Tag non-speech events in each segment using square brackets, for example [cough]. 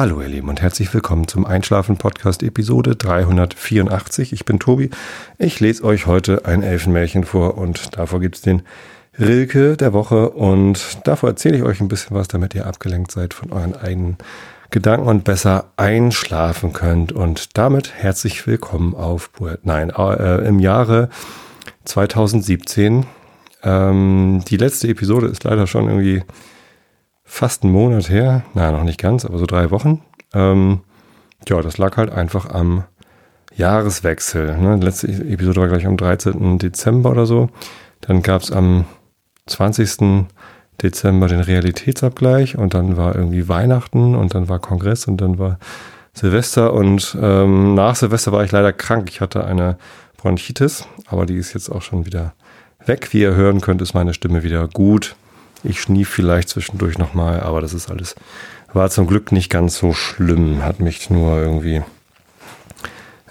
Hallo ihr Lieben und herzlich willkommen zum Einschlafen Podcast Episode 384. Ich bin Tobi. Ich lese euch heute ein Elfenmärchen vor und davor gibt's den Rilke der Woche und davor erzähle ich euch ein bisschen was, damit ihr abgelenkt seid von euren eigenen Gedanken und besser einschlafen könnt. Und damit herzlich willkommen auf. Nein, äh, im Jahre 2017. Ähm, die letzte Episode ist leider schon irgendwie fast einen Monat her. Nein, noch nicht ganz, aber so drei Wochen. Ähm, ja, das lag halt einfach am Jahreswechsel. Ne? Die letzte Episode war gleich am 13. Dezember oder so. Dann gab es am 20. Dezember den Realitätsabgleich und dann war irgendwie Weihnachten und dann war Kongress und dann war Silvester und ähm, nach Silvester war ich leider krank. Ich hatte eine Bronchitis, aber die ist jetzt auch schon wieder weg. Wie ihr hören könnt, ist meine Stimme wieder gut. Ich schnief vielleicht zwischendurch nochmal, aber das ist alles, war zum Glück nicht ganz so schlimm. Hat mich nur irgendwie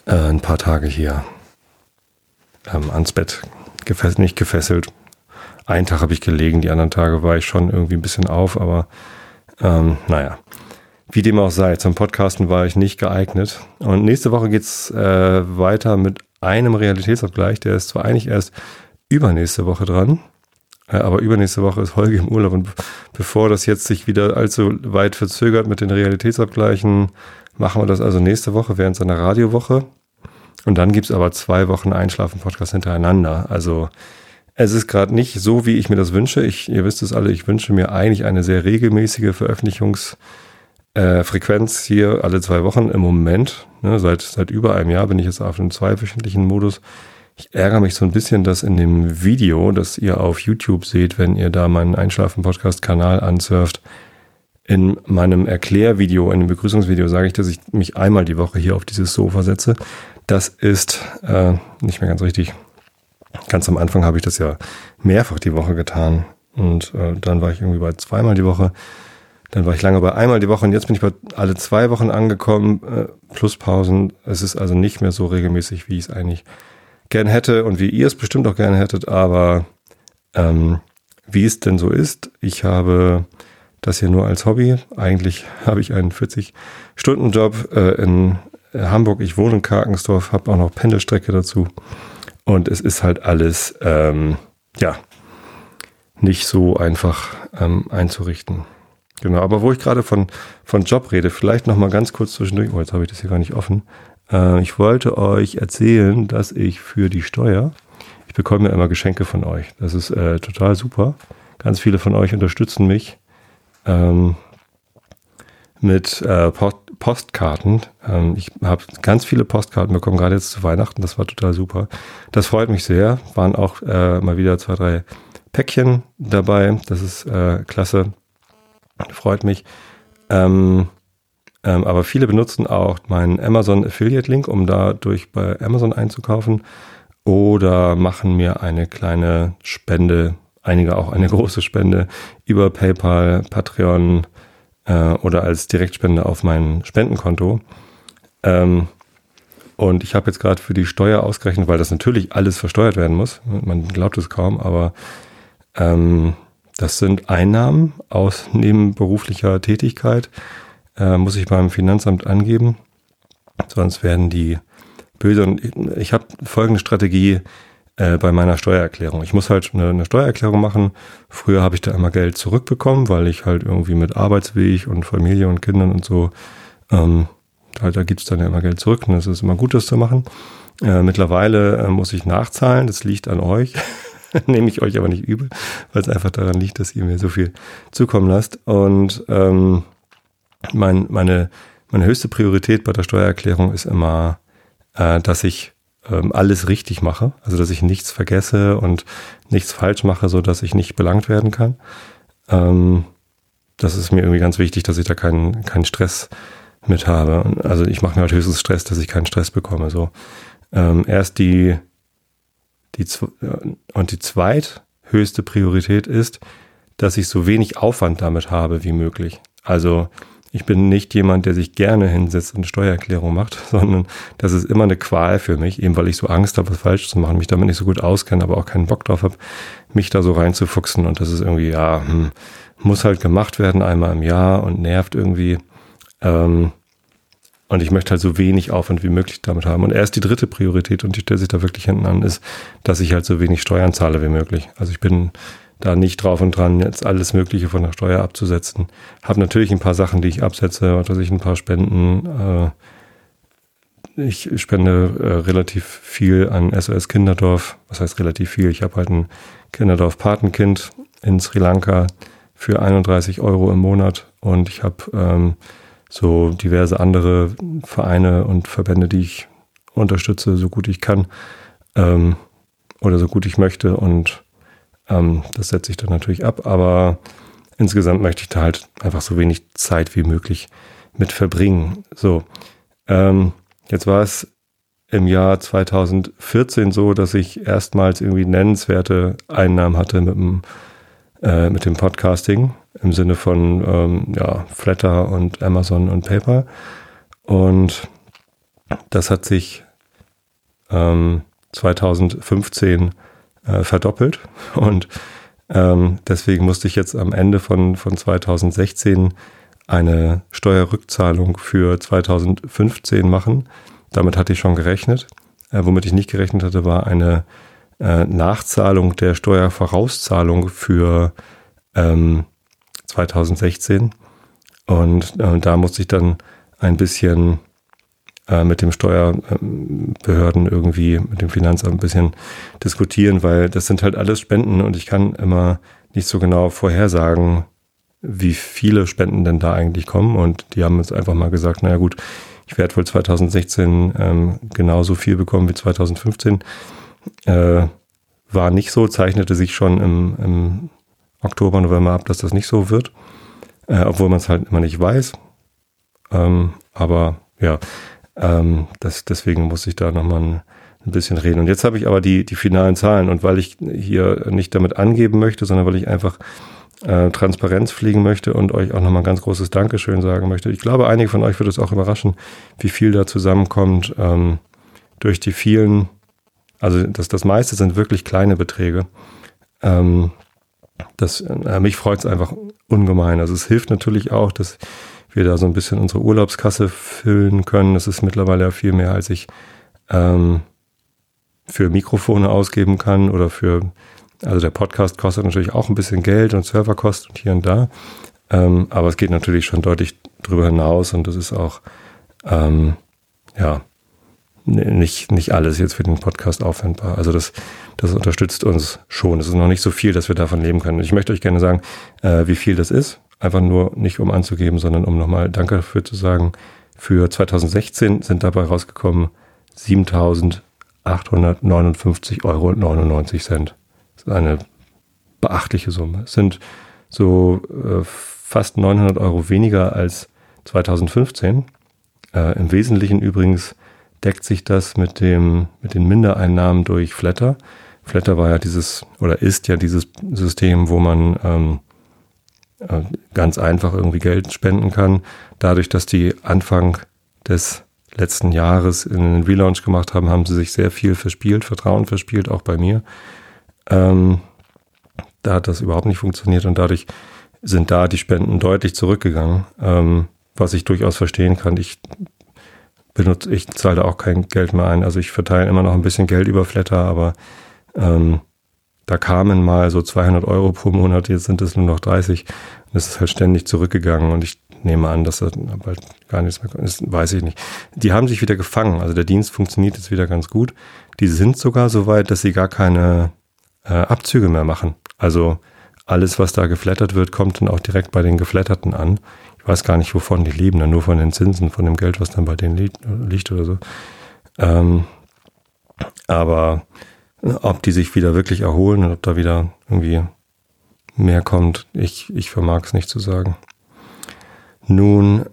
äh, ein paar Tage hier ähm, ans Bett gefesselt, nicht gefesselt, einen Tag habe ich gelegen, die anderen Tage war ich schon irgendwie ein bisschen auf, aber ähm, naja. Wie dem auch sei, zum Podcasten war ich nicht geeignet. Und nächste Woche geht's äh, weiter mit einem Realitätsabgleich. Der ist zwar eigentlich erst übernächste Woche dran, aber übernächste Woche ist Holger im Urlaub. Und bevor das jetzt sich wieder allzu weit verzögert mit den Realitätsabgleichen, machen wir das also nächste Woche während seiner Radiowoche. Und dann gibt's aber zwei Wochen Einschlafen-Podcast hintereinander. Also es ist gerade nicht so, wie ich mir das wünsche. Ich, ihr wisst es alle, ich wünsche mir eigentlich eine sehr regelmäßige Veröffentlichungsfrequenz äh, hier alle zwei Wochen im Moment. Ne, seit, seit über einem Jahr bin ich jetzt auf einem zweiwöchentlichen Modus. Ich ärgere mich so ein bisschen, dass in dem Video, das ihr auf YouTube seht, wenn ihr da meinen Einschlafen-Podcast-Kanal ansurft, in meinem Erklärvideo, in dem Begrüßungsvideo sage ich, dass ich mich einmal die Woche hier auf dieses Sofa setze. Das ist äh, nicht mehr ganz richtig. Ganz am Anfang habe ich das ja mehrfach die Woche getan. Und äh, dann war ich irgendwie bei zweimal die Woche. Dann war ich lange bei einmal die Woche und jetzt bin ich bei alle zwei Wochen angekommen, äh, plus Pausen. Es ist also nicht mehr so regelmäßig, wie ich es eigentlich gern hätte und wie ihr es bestimmt auch gerne hättet, aber ähm, wie es denn so ist, ich habe das hier nur als Hobby. Eigentlich [laughs] habe ich einen 40-Stunden-Job äh, in Hamburg. Ich wohne in Karkensdorf, habe auch noch Pendelstrecke dazu. Und es ist halt alles, ähm, ja, nicht so einfach ähm, einzurichten. Genau, aber wo ich gerade von, von Job rede, vielleicht nochmal ganz kurz zwischendurch, oh, jetzt habe ich das hier gar nicht offen. Äh, ich wollte euch erzählen, dass ich für die Steuer, ich bekomme ja immer Geschenke von euch. Das ist äh, total super. Ganz viele von euch unterstützen mich ähm, mit äh, Postkarten. Ähm, ich habe ganz viele Postkarten bekommen, gerade jetzt zu Weihnachten. Das war total super. Das freut mich sehr. Waren auch äh, mal wieder zwei, drei Päckchen dabei. Das ist äh, klasse. Freut mich. Ähm, ähm, aber viele benutzen auch meinen Amazon Affiliate Link, um dadurch bei Amazon einzukaufen. Oder machen mir eine kleine Spende, einige auch eine [laughs] große Spende über PayPal, Patreon, äh, oder als Direktspende auf mein Spendenkonto. Ähm, und ich habe jetzt gerade für die Steuer ausgerechnet, weil das natürlich alles versteuert werden muss. Man glaubt es kaum, aber ähm, das sind Einnahmen aus nebenberuflicher Tätigkeit. Äh, muss ich beim Finanzamt angeben. Sonst werden die böse. Und ich habe folgende Strategie äh, bei meiner Steuererklärung. Ich muss halt eine, eine Steuererklärung machen. Früher habe ich da immer Geld zurückbekommen, weil ich halt irgendwie mit Arbeitsweg und Familie und Kindern und so, ähm, da, da gibt es dann ja immer Geld zurück und es ist immer gut, das zu machen. Äh, mittlerweile äh, muss ich nachzahlen, das liegt an euch. [laughs] Nehme ich euch aber nicht übel, weil es einfach daran liegt, dass ihr mir so viel zukommen lasst. Und ähm, mein, meine, meine höchste Priorität bei der Steuererklärung ist immer, äh, dass ich ähm, alles richtig mache, also dass ich nichts vergesse und nichts falsch mache, so dass ich nicht belangt werden kann. Ähm, das ist mir irgendwie ganz wichtig, dass ich da keinen keinen Stress mit habe. Also ich mache mir halt höchstens Stress, dass ich keinen Stress bekomme. So ähm, erst die die äh, und die zweithöchste Priorität ist, dass ich so wenig Aufwand damit habe wie möglich. Also ich bin nicht jemand, der sich gerne hinsetzt und Steuererklärung macht, [laughs] sondern das ist immer eine Qual für mich, eben weil ich so Angst habe, was falsch zu machen, mich damit nicht so gut auskenne, aber auch keinen Bock drauf habe, mich da so reinzufuchsen. Und das ist irgendwie, ja, hm, muss halt gemacht werden einmal im Jahr und nervt irgendwie. Ähm, und ich möchte halt so wenig Aufwand wie möglich damit haben. Und erst die dritte Priorität, und die stellt sich da wirklich hinten an, ist, dass ich halt so wenig Steuern zahle wie möglich. Also ich bin da nicht drauf und dran, jetzt alles Mögliche von der Steuer abzusetzen. Habe natürlich ein paar Sachen, die ich absetze, dass ich ein paar Spenden. Äh, ich spende äh, relativ viel an SOS Kinderdorf. Was heißt relativ viel? Ich habe halt ein Kinderdorf Patenkind in Sri Lanka für 31 Euro im Monat und ich habe ähm, so diverse andere Vereine und Verbände, die ich unterstütze, so gut ich kann ähm, oder so gut ich möchte und ähm, das setze ich dann natürlich ab, aber insgesamt möchte ich da halt einfach so wenig Zeit wie möglich mit verbringen. So, ähm, jetzt war es im Jahr 2014 so, dass ich erstmals irgendwie nennenswerte Einnahmen hatte mit dem, äh, mit dem Podcasting im Sinne von ähm, ja, Flatter und Amazon und PayPal. Und das hat sich ähm, 2015 äh, verdoppelt. Und ähm, deswegen musste ich jetzt am Ende von, von 2016 eine Steuerrückzahlung für 2015 machen. Damit hatte ich schon gerechnet. Äh, womit ich nicht gerechnet hatte, war eine äh, Nachzahlung der Steuervorauszahlung für ähm, 2016. Und äh, da musste ich dann ein bisschen äh, mit dem Steuerbehörden irgendwie, mit dem Finanzamt ein bisschen diskutieren, weil das sind halt alles Spenden und ich kann immer nicht so genau vorhersagen, wie viele Spenden denn da eigentlich kommen. Und die haben uns einfach mal gesagt, naja gut, ich werde wohl 2016 ähm, genauso viel bekommen wie 2015. Äh, war nicht so, zeichnete sich schon im, im Oktober, November ab, dass das nicht so wird. Äh, obwohl man es halt immer nicht weiß. Ähm, aber ja, ähm, das, deswegen muss ich da nochmal ein, bisschen reden. Und jetzt habe ich aber die, die finalen Zahlen und weil ich hier nicht damit angeben möchte, sondern weil ich einfach äh, Transparenz fliegen möchte und euch auch nochmal ein ganz großes Dankeschön sagen möchte. Ich glaube, einige von euch wird es auch überraschen, wie viel da zusammenkommt ähm, durch die vielen, also das, das meiste sind wirklich kleine Beträge. Ähm, das, äh, mich freut es einfach ungemein. Also es hilft natürlich auch, dass wir da so ein bisschen unsere Urlaubskasse füllen können. Das ist mittlerweile ja viel mehr, als ich ähm, für Mikrofone ausgeben kann oder für, also der Podcast kostet natürlich auch ein bisschen Geld und Serverkosten und hier und da. Ähm, aber es geht natürlich schon deutlich drüber hinaus und das ist auch, ähm, ja, nicht, nicht alles jetzt für den Podcast aufwendbar. Also das, das unterstützt uns schon. Es ist noch nicht so viel, dass wir davon leben können. Ich möchte euch gerne sagen, äh, wie viel das ist. Einfach nur nicht um anzugeben, sondern um nochmal Danke dafür zu sagen. Für 2016 sind dabei rausgekommen 7.859,99 Euro. Das ist eine beachtliche Summe. Es sind so äh, fast 900 Euro weniger als 2015. Äh, Im Wesentlichen übrigens deckt sich das mit dem, mit den Mindereinnahmen durch Flatter. Flatter war ja dieses, oder ist ja dieses System, wo man ähm, äh, ganz einfach irgendwie Geld spenden kann. Dadurch, dass die Anfang des letzten Jahres in den Relaunch gemacht haben, haben sie sich sehr viel verspielt, Vertrauen verspielt, auch bei mir. Ähm, da hat das überhaupt nicht funktioniert und dadurch sind da die Spenden deutlich zurückgegangen, ähm, was ich durchaus verstehen kann. Ich benutze, ich zahle da auch kein Geld mehr ein. Also ich verteile immer noch ein bisschen Geld über Flatter, aber ähm, da kamen mal so 200 Euro pro Monat, jetzt sind es nur noch 30. Und es ist halt ständig zurückgegangen und ich nehme an, dass das bald gar nichts mehr kommt. Das weiß ich nicht. Die haben sich wieder gefangen. Also der Dienst funktioniert jetzt wieder ganz gut. Die sind sogar so weit, dass sie gar keine äh, Abzüge mehr machen. Also alles, was da geflattert wird, kommt dann auch direkt bei den Geflatterten an. Ich weiß gar nicht, wovon die leben, dann nur von den Zinsen, von dem Geld, was dann bei denen liegt, liegt oder so. Ähm, aber ob die sich wieder wirklich erholen und ob da wieder irgendwie mehr kommt, ich, ich vermag es nicht zu sagen. Nun,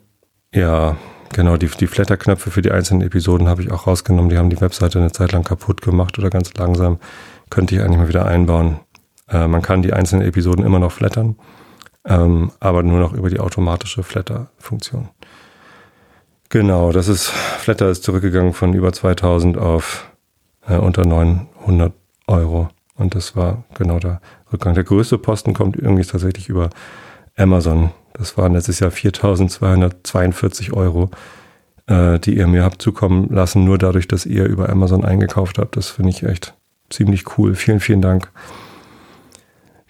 ja, genau, die, die Flatterknöpfe für die einzelnen Episoden habe ich auch rausgenommen. Die haben die Webseite eine Zeit lang kaputt gemacht oder ganz langsam. Könnte ich eigentlich mal wieder einbauen. Äh, man kann die einzelnen Episoden immer noch flattern, ähm, aber nur noch über die automatische Flatter-Funktion. Genau, das ist, Flatter ist zurückgegangen von über 2000 auf äh, unter 900 Euro. Und das war genau der Rückgang. Der größte Posten kommt irgendwie tatsächlich über Amazon. Das waren letztes Jahr 4.242 Euro, äh, die ihr mir habt zukommen lassen, nur dadurch, dass ihr über Amazon eingekauft habt. Das finde ich echt ziemlich cool. Vielen, vielen Dank.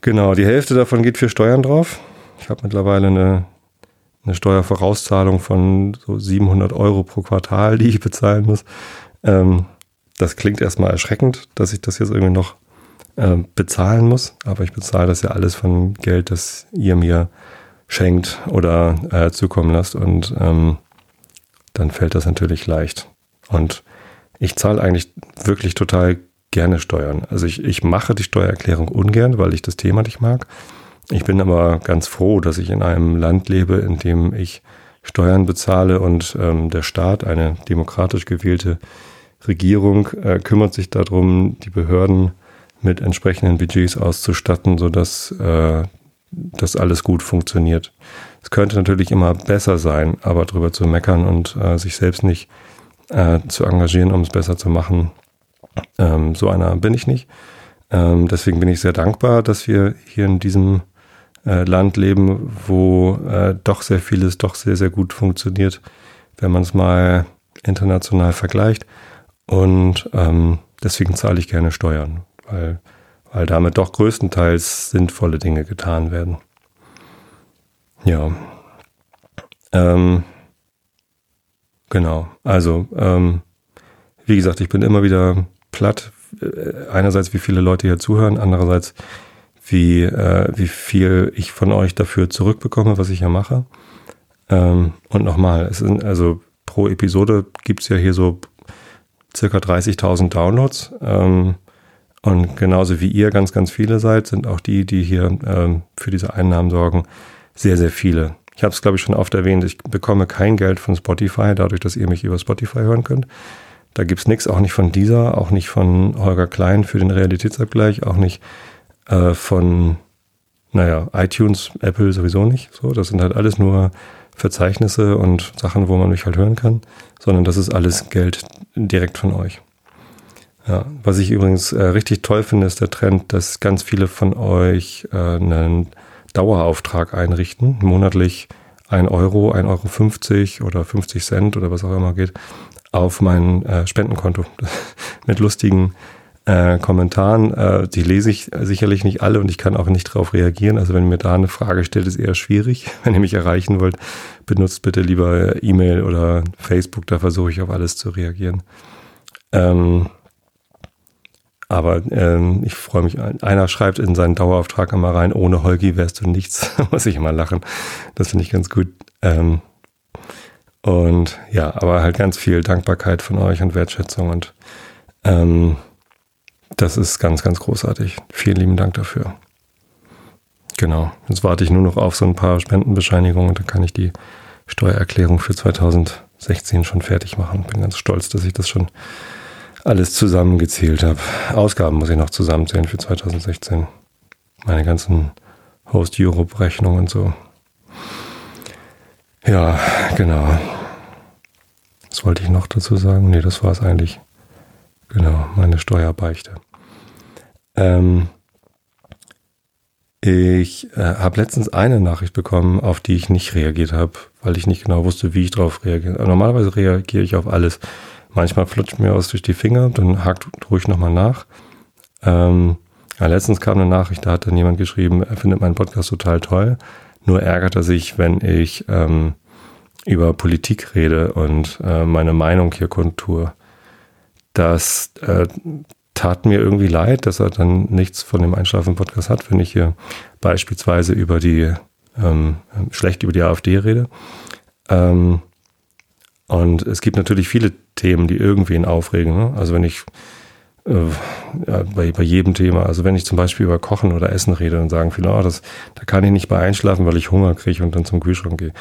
Genau, die Hälfte davon geht für Steuern drauf. Ich habe mittlerweile eine, eine Steuervorauszahlung von so 700 Euro pro Quartal, die ich bezahlen muss. Ähm, das klingt erstmal erschreckend, dass ich das jetzt irgendwie noch äh, bezahlen muss, aber ich bezahle das ja alles von Geld, das ihr mir schenkt oder äh, zukommen lasst und ähm, dann fällt das natürlich leicht. Und ich zahle eigentlich wirklich total gerne Steuern. Also ich, ich mache die Steuererklärung ungern, weil ich das Thema nicht mag. Ich bin aber ganz froh, dass ich in einem Land lebe, in dem ich Steuern bezahle und ähm, der Staat, eine demokratisch gewählte Regierung, äh, kümmert sich darum, die Behörden mit entsprechenden Budgets auszustatten, sodass äh, das alles gut funktioniert. Es könnte natürlich immer besser sein, aber darüber zu meckern und äh, sich selbst nicht äh, zu engagieren, um es besser zu machen, ähm, so einer bin ich nicht. Ähm, deswegen bin ich sehr dankbar, dass wir hier in diesem äh, Land leben, wo äh, doch sehr vieles doch sehr, sehr gut funktioniert, wenn man es mal international vergleicht. Und ähm, deswegen zahle ich gerne Steuern, weil, weil damit doch größtenteils sinnvolle Dinge getan werden. Ja. Ähm, genau. Also, ähm, wie gesagt, ich bin immer wieder platt. Äh, einerseits, wie viele Leute hier zuhören, andererseits, wie, äh, wie viel ich von euch dafür zurückbekomme, was ich hier mache. Ähm, und nochmal, es sind also pro Episode gibt es ja hier so circa 30.000 Downloads. Ähm, und genauso wie ihr ganz, ganz viele seid, sind auch die, die hier ähm, für diese Einnahmen sorgen, sehr, sehr viele. Ich habe es, glaube ich, schon oft erwähnt, ich bekomme kein Geld von Spotify, dadurch, dass ihr mich über Spotify hören könnt. Da gibt's nichts, auch nicht von dieser, auch nicht von Holger Klein für den Realitätsabgleich, auch nicht äh, von, naja, iTunes, Apple sowieso nicht. So, das sind halt alles nur Verzeichnisse und Sachen, wo man mich halt hören kann, sondern das ist alles Geld direkt von euch. Ja, was ich übrigens äh, richtig toll finde, ist der Trend, dass ganz viele von euch äh, einen Dauerauftrag einrichten, monatlich ein Euro, ein Euro 50 oder 50 Cent oder was auch immer geht, auf mein äh, Spendenkonto [laughs] mit lustigen äh, Kommentaren. Äh, die lese ich sicherlich nicht alle und ich kann auch nicht darauf reagieren. Also wenn ihr mir da eine Frage stellt, ist eher schwierig. [laughs] Wenn ihr mich erreichen wollt, benutzt bitte lieber E-Mail oder Facebook, da versuche ich auf alles zu reagieren. Ähm, aber ähm, ich freue mich, einer schreibt in seinen Dauerauftrag immer rein, ohne Holgi wärst du nichts. [laughs] Muss ich immer lachen. Das finde ich ganz gut. Ähm, und ja, aber halt ganz viel Dankbarkeit von euch und Wertschätzung und ähm, das ist ganz, ganz großartig. Vielen lieben Dank dafür. Genau. Jetzt warte ich nur noch auf so ein paar Spendenbescheinigungen und dann kann ich die Steuererklärung für 2016 schon fertig machen. Bin ganz stolz, dass ich das schon alles zusammengezählt habe. Ausgaben muss ich noch zusammenzählen für 2016. Meine ganzen Host Europe Rechnungen und so. Ja, genau. Was wollte ich noch dazu sagen? Nee, das war es eigentlich. Genau, meine Steuerbeichte. Ähm, ich äh, habe letztens eine Nachricht bekommen, auf die ich nicht reagiert habe, weil ich nicht genau wusste, wie ich darauf reagiere. Normalerweise reagiere ich auf alles. Manchmal flutscht mir was durch die Finger, dann hakt ruhig nochmal nach. Ähm, ja, letztens kam eine Nachricht, da hat dann jemand geschrieben, er findet meinen Podcast total toll. Nur ärgert er sich, wenn ich ähm, über Politik rede und äh, meine Meinung hier kundtue. Das äh, tat mir irgendwie leid, dass er dann nichts von dem Einschlafen-Podcast hat, wenn ich hier beispielsweise über die ähm, schlecht über die AfD rede. Ähm, und es gibt natürlich viele Themen, die irgendwen aufregen. Ne? Also wenn ich äh, bei, bei jedem Thema, also wenn ich zum Beispiel über Kochen oder Essen rede, dann sagen viele, oh, das, da kann ich nicht bei einschlafen, weil ich Hunger kriege und dann zum Kühlschrank gehe.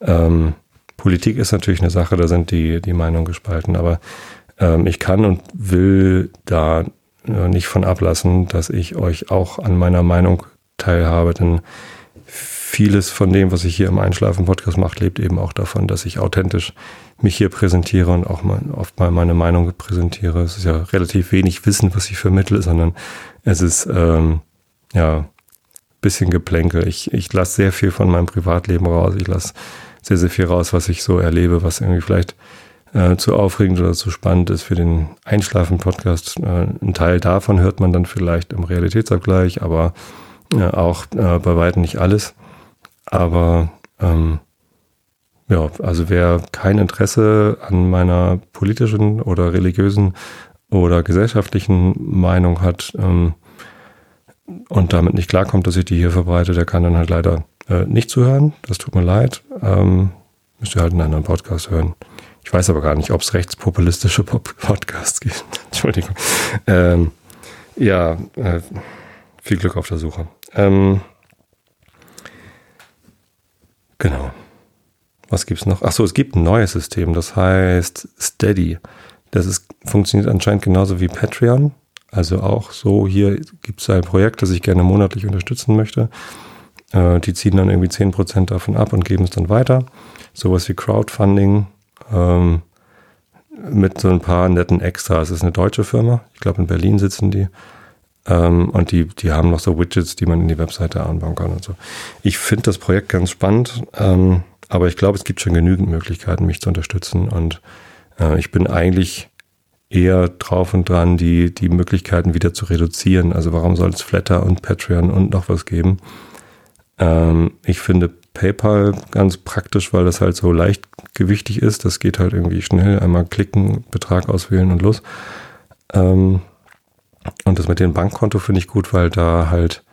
Ähm, Politik ist natürlich eine Sache, da sind die, die Meinungen gespalten, aber ähm, ich kann und will da äh, nicht von ablassen, dass ich euch auch an meiner Meinung teilhabe, denn vieles von dem, was ich hier im Einschlafen-Podcast mache, lebt eben auch davon, dass ich authentisch mich hier präsentiere und auch mal, oft mal meine Meinung präsentiere. Es ist ja relativ wenig Wissen, was ich vermittle, sondern es ist ähm, ja bisschen Geplänkel. Ich, ich lasse sehr viel von meinem Privatleben raus. Ich lasse sehr, sehr viel raus, was ich so erlebe, was irgendwie vielleicht äh, zu aufregend oder zu spannend ist für den Einschlafen-Podcast. Äh, ein Teil davon hört man dann vielleicht im Realitätsabgleich, aber äh, auch äh, bei weitem nicht alles. Aber ähm, ja, also wer kein Interesse an meiner politischen oder religiösen oder gesellschaftlichen Meinung hat ähm, und damit nicht klarkommt, dass ich die hier verbreite, der kann dann halt leider äh, nicht zuhören. Das tut mir leid. Ähm, müsst ihr halt einen anderen Podcast hören. Ich weiß aber gar nicht, ob es rechtspopulistische Podcasts gibt. [laughs] Entschuldigung. Ähm, ja, äh, viel Glück auf der Suche. Ähm, genau. Was gibt's noch? Ach so, es gibt ein neues System, das heißt Steady. Das ist, funktioniert anscheinend genauso wie Patreon. Also auch so, hier gibt es ein Projekt, das ich gerne monatlich unterstützen möchte. Äh, die ziehen dann irgendwie 10% davon ab und geben es dann weiter. Sowas wie Crowdfunding ähm, mit so ein paar netten Extras. Es ist eine deutsche Firma. Ich glaube, in Berlin sitzen die. Ähm, und die, die haben noch so Widgets, die man in die Webseite anbauen kann und so. Ich finde das Projekt ganz spannend, ähm, aber ich glaube, es gibt schon genügend Möglichkeiten, mich zu unterstützen. Und äh, ich bin eigentlich eher drauf und dran, die, die Möglichkeiten wieder zu reduzieren. Also warum soll es Flatter und Patreon und noch was geben? Ähm, ich finde PayPal ganz praktisch, weil das halt so leichtgewichtig ist. Das geht halt irgendwie schnell. Einmal klicken, Betrag auswählen und los. Ähm, und das mit dem Bankkonto finde ich gut, weil da halt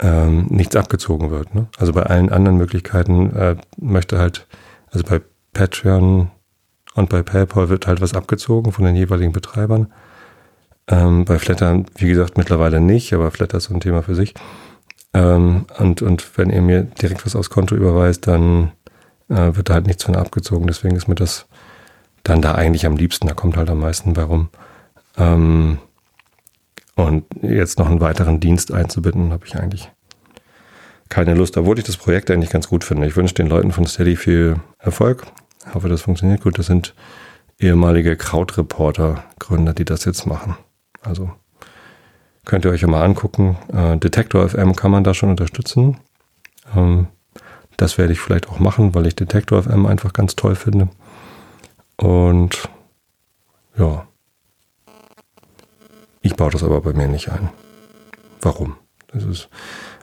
ähm, nichts abgezogen wird. Ne? Also bei allen anderen Möglichkeiten äh, möchte halt, also bei Patreon und bei PayPal wird halt was abgezogen von den jeweiligen Betreibern. Ähm, bei Flatter, wie gesagt, mittlerweile nicht, aber Flatter ist so ein Thema für sich. Ähm, und, und wenn ihr mir direkt was aufs Konto überweist, dann äh, wird da halt nichts von abgezogen. Deswegen ist mir das dann da eigentlich am liebsten. Da kommt halt am meisten bei rum. Ähm, und jetzt noch einen weiteren Dienst einzubinden, habe ich eigentlich keine Lust, obwohl ich das Projekt eigentlich ganz gut finde. Ich wünsche den Leuten von Steady viel Erfolg. Ich hoffe, das funktioniert gut. Das sind ehemalige Krautreporter-Gründer, die das jetzt machen. Also Könnt ihr euch ja mal angucken. Äh, Detektor FM kann man da schon unterstützen. Ähm, das werde ich vielleicht auch machen, weil ich Detektor FM einfach ganz toll finde. Und ja. Ich baue das aber bei mir nicht ein. Warum? Das ist,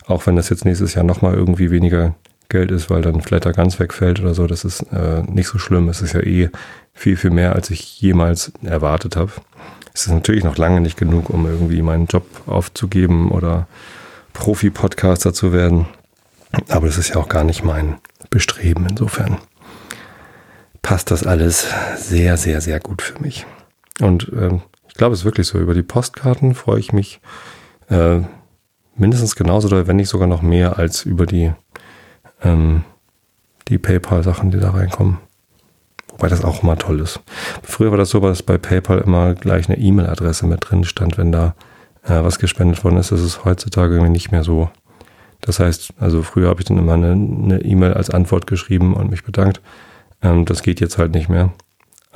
auch wenn das jetzt nächstes Jahr nochmal irgendwie weniger Geld ist, weil dann Flatter ganz wegfällt oder so, das ist äh, nicht so schlimm. Es ist ja eh viel, viel mehr, als ich jemals erwartet habe. Es ist natürlich noch lange nicht genug, um irgendwie meinen Job aufzugeben oder Profi-Podcaster zu werden. Aber das ist ja auch gar nicht mein Bestreben. Insofern passt das alles sehr, sehr, sehr gut für mich. Und ähm, ich glaube, es ist wirklich so. Über die Postkarten freue ich mich äh, mindestens genauso oder wenn nicht sogar noch mehr als über die, ähm, die PayPal-Sachen, die da reinkommen. Wobei das auch immer toll ist. Früher war das so, dass bei PayPal immer gleich eine E-Mail-Adresse mit drin stand, wenn da äh, was gespendet worden ist. Das ist heutzutage nicht mehr so. Das heißt, also früher habe ich dann immer eine E-Mail als Antwort geschrieben und mich bedankt. Ähm, das geht jetzt halt nicht mehr.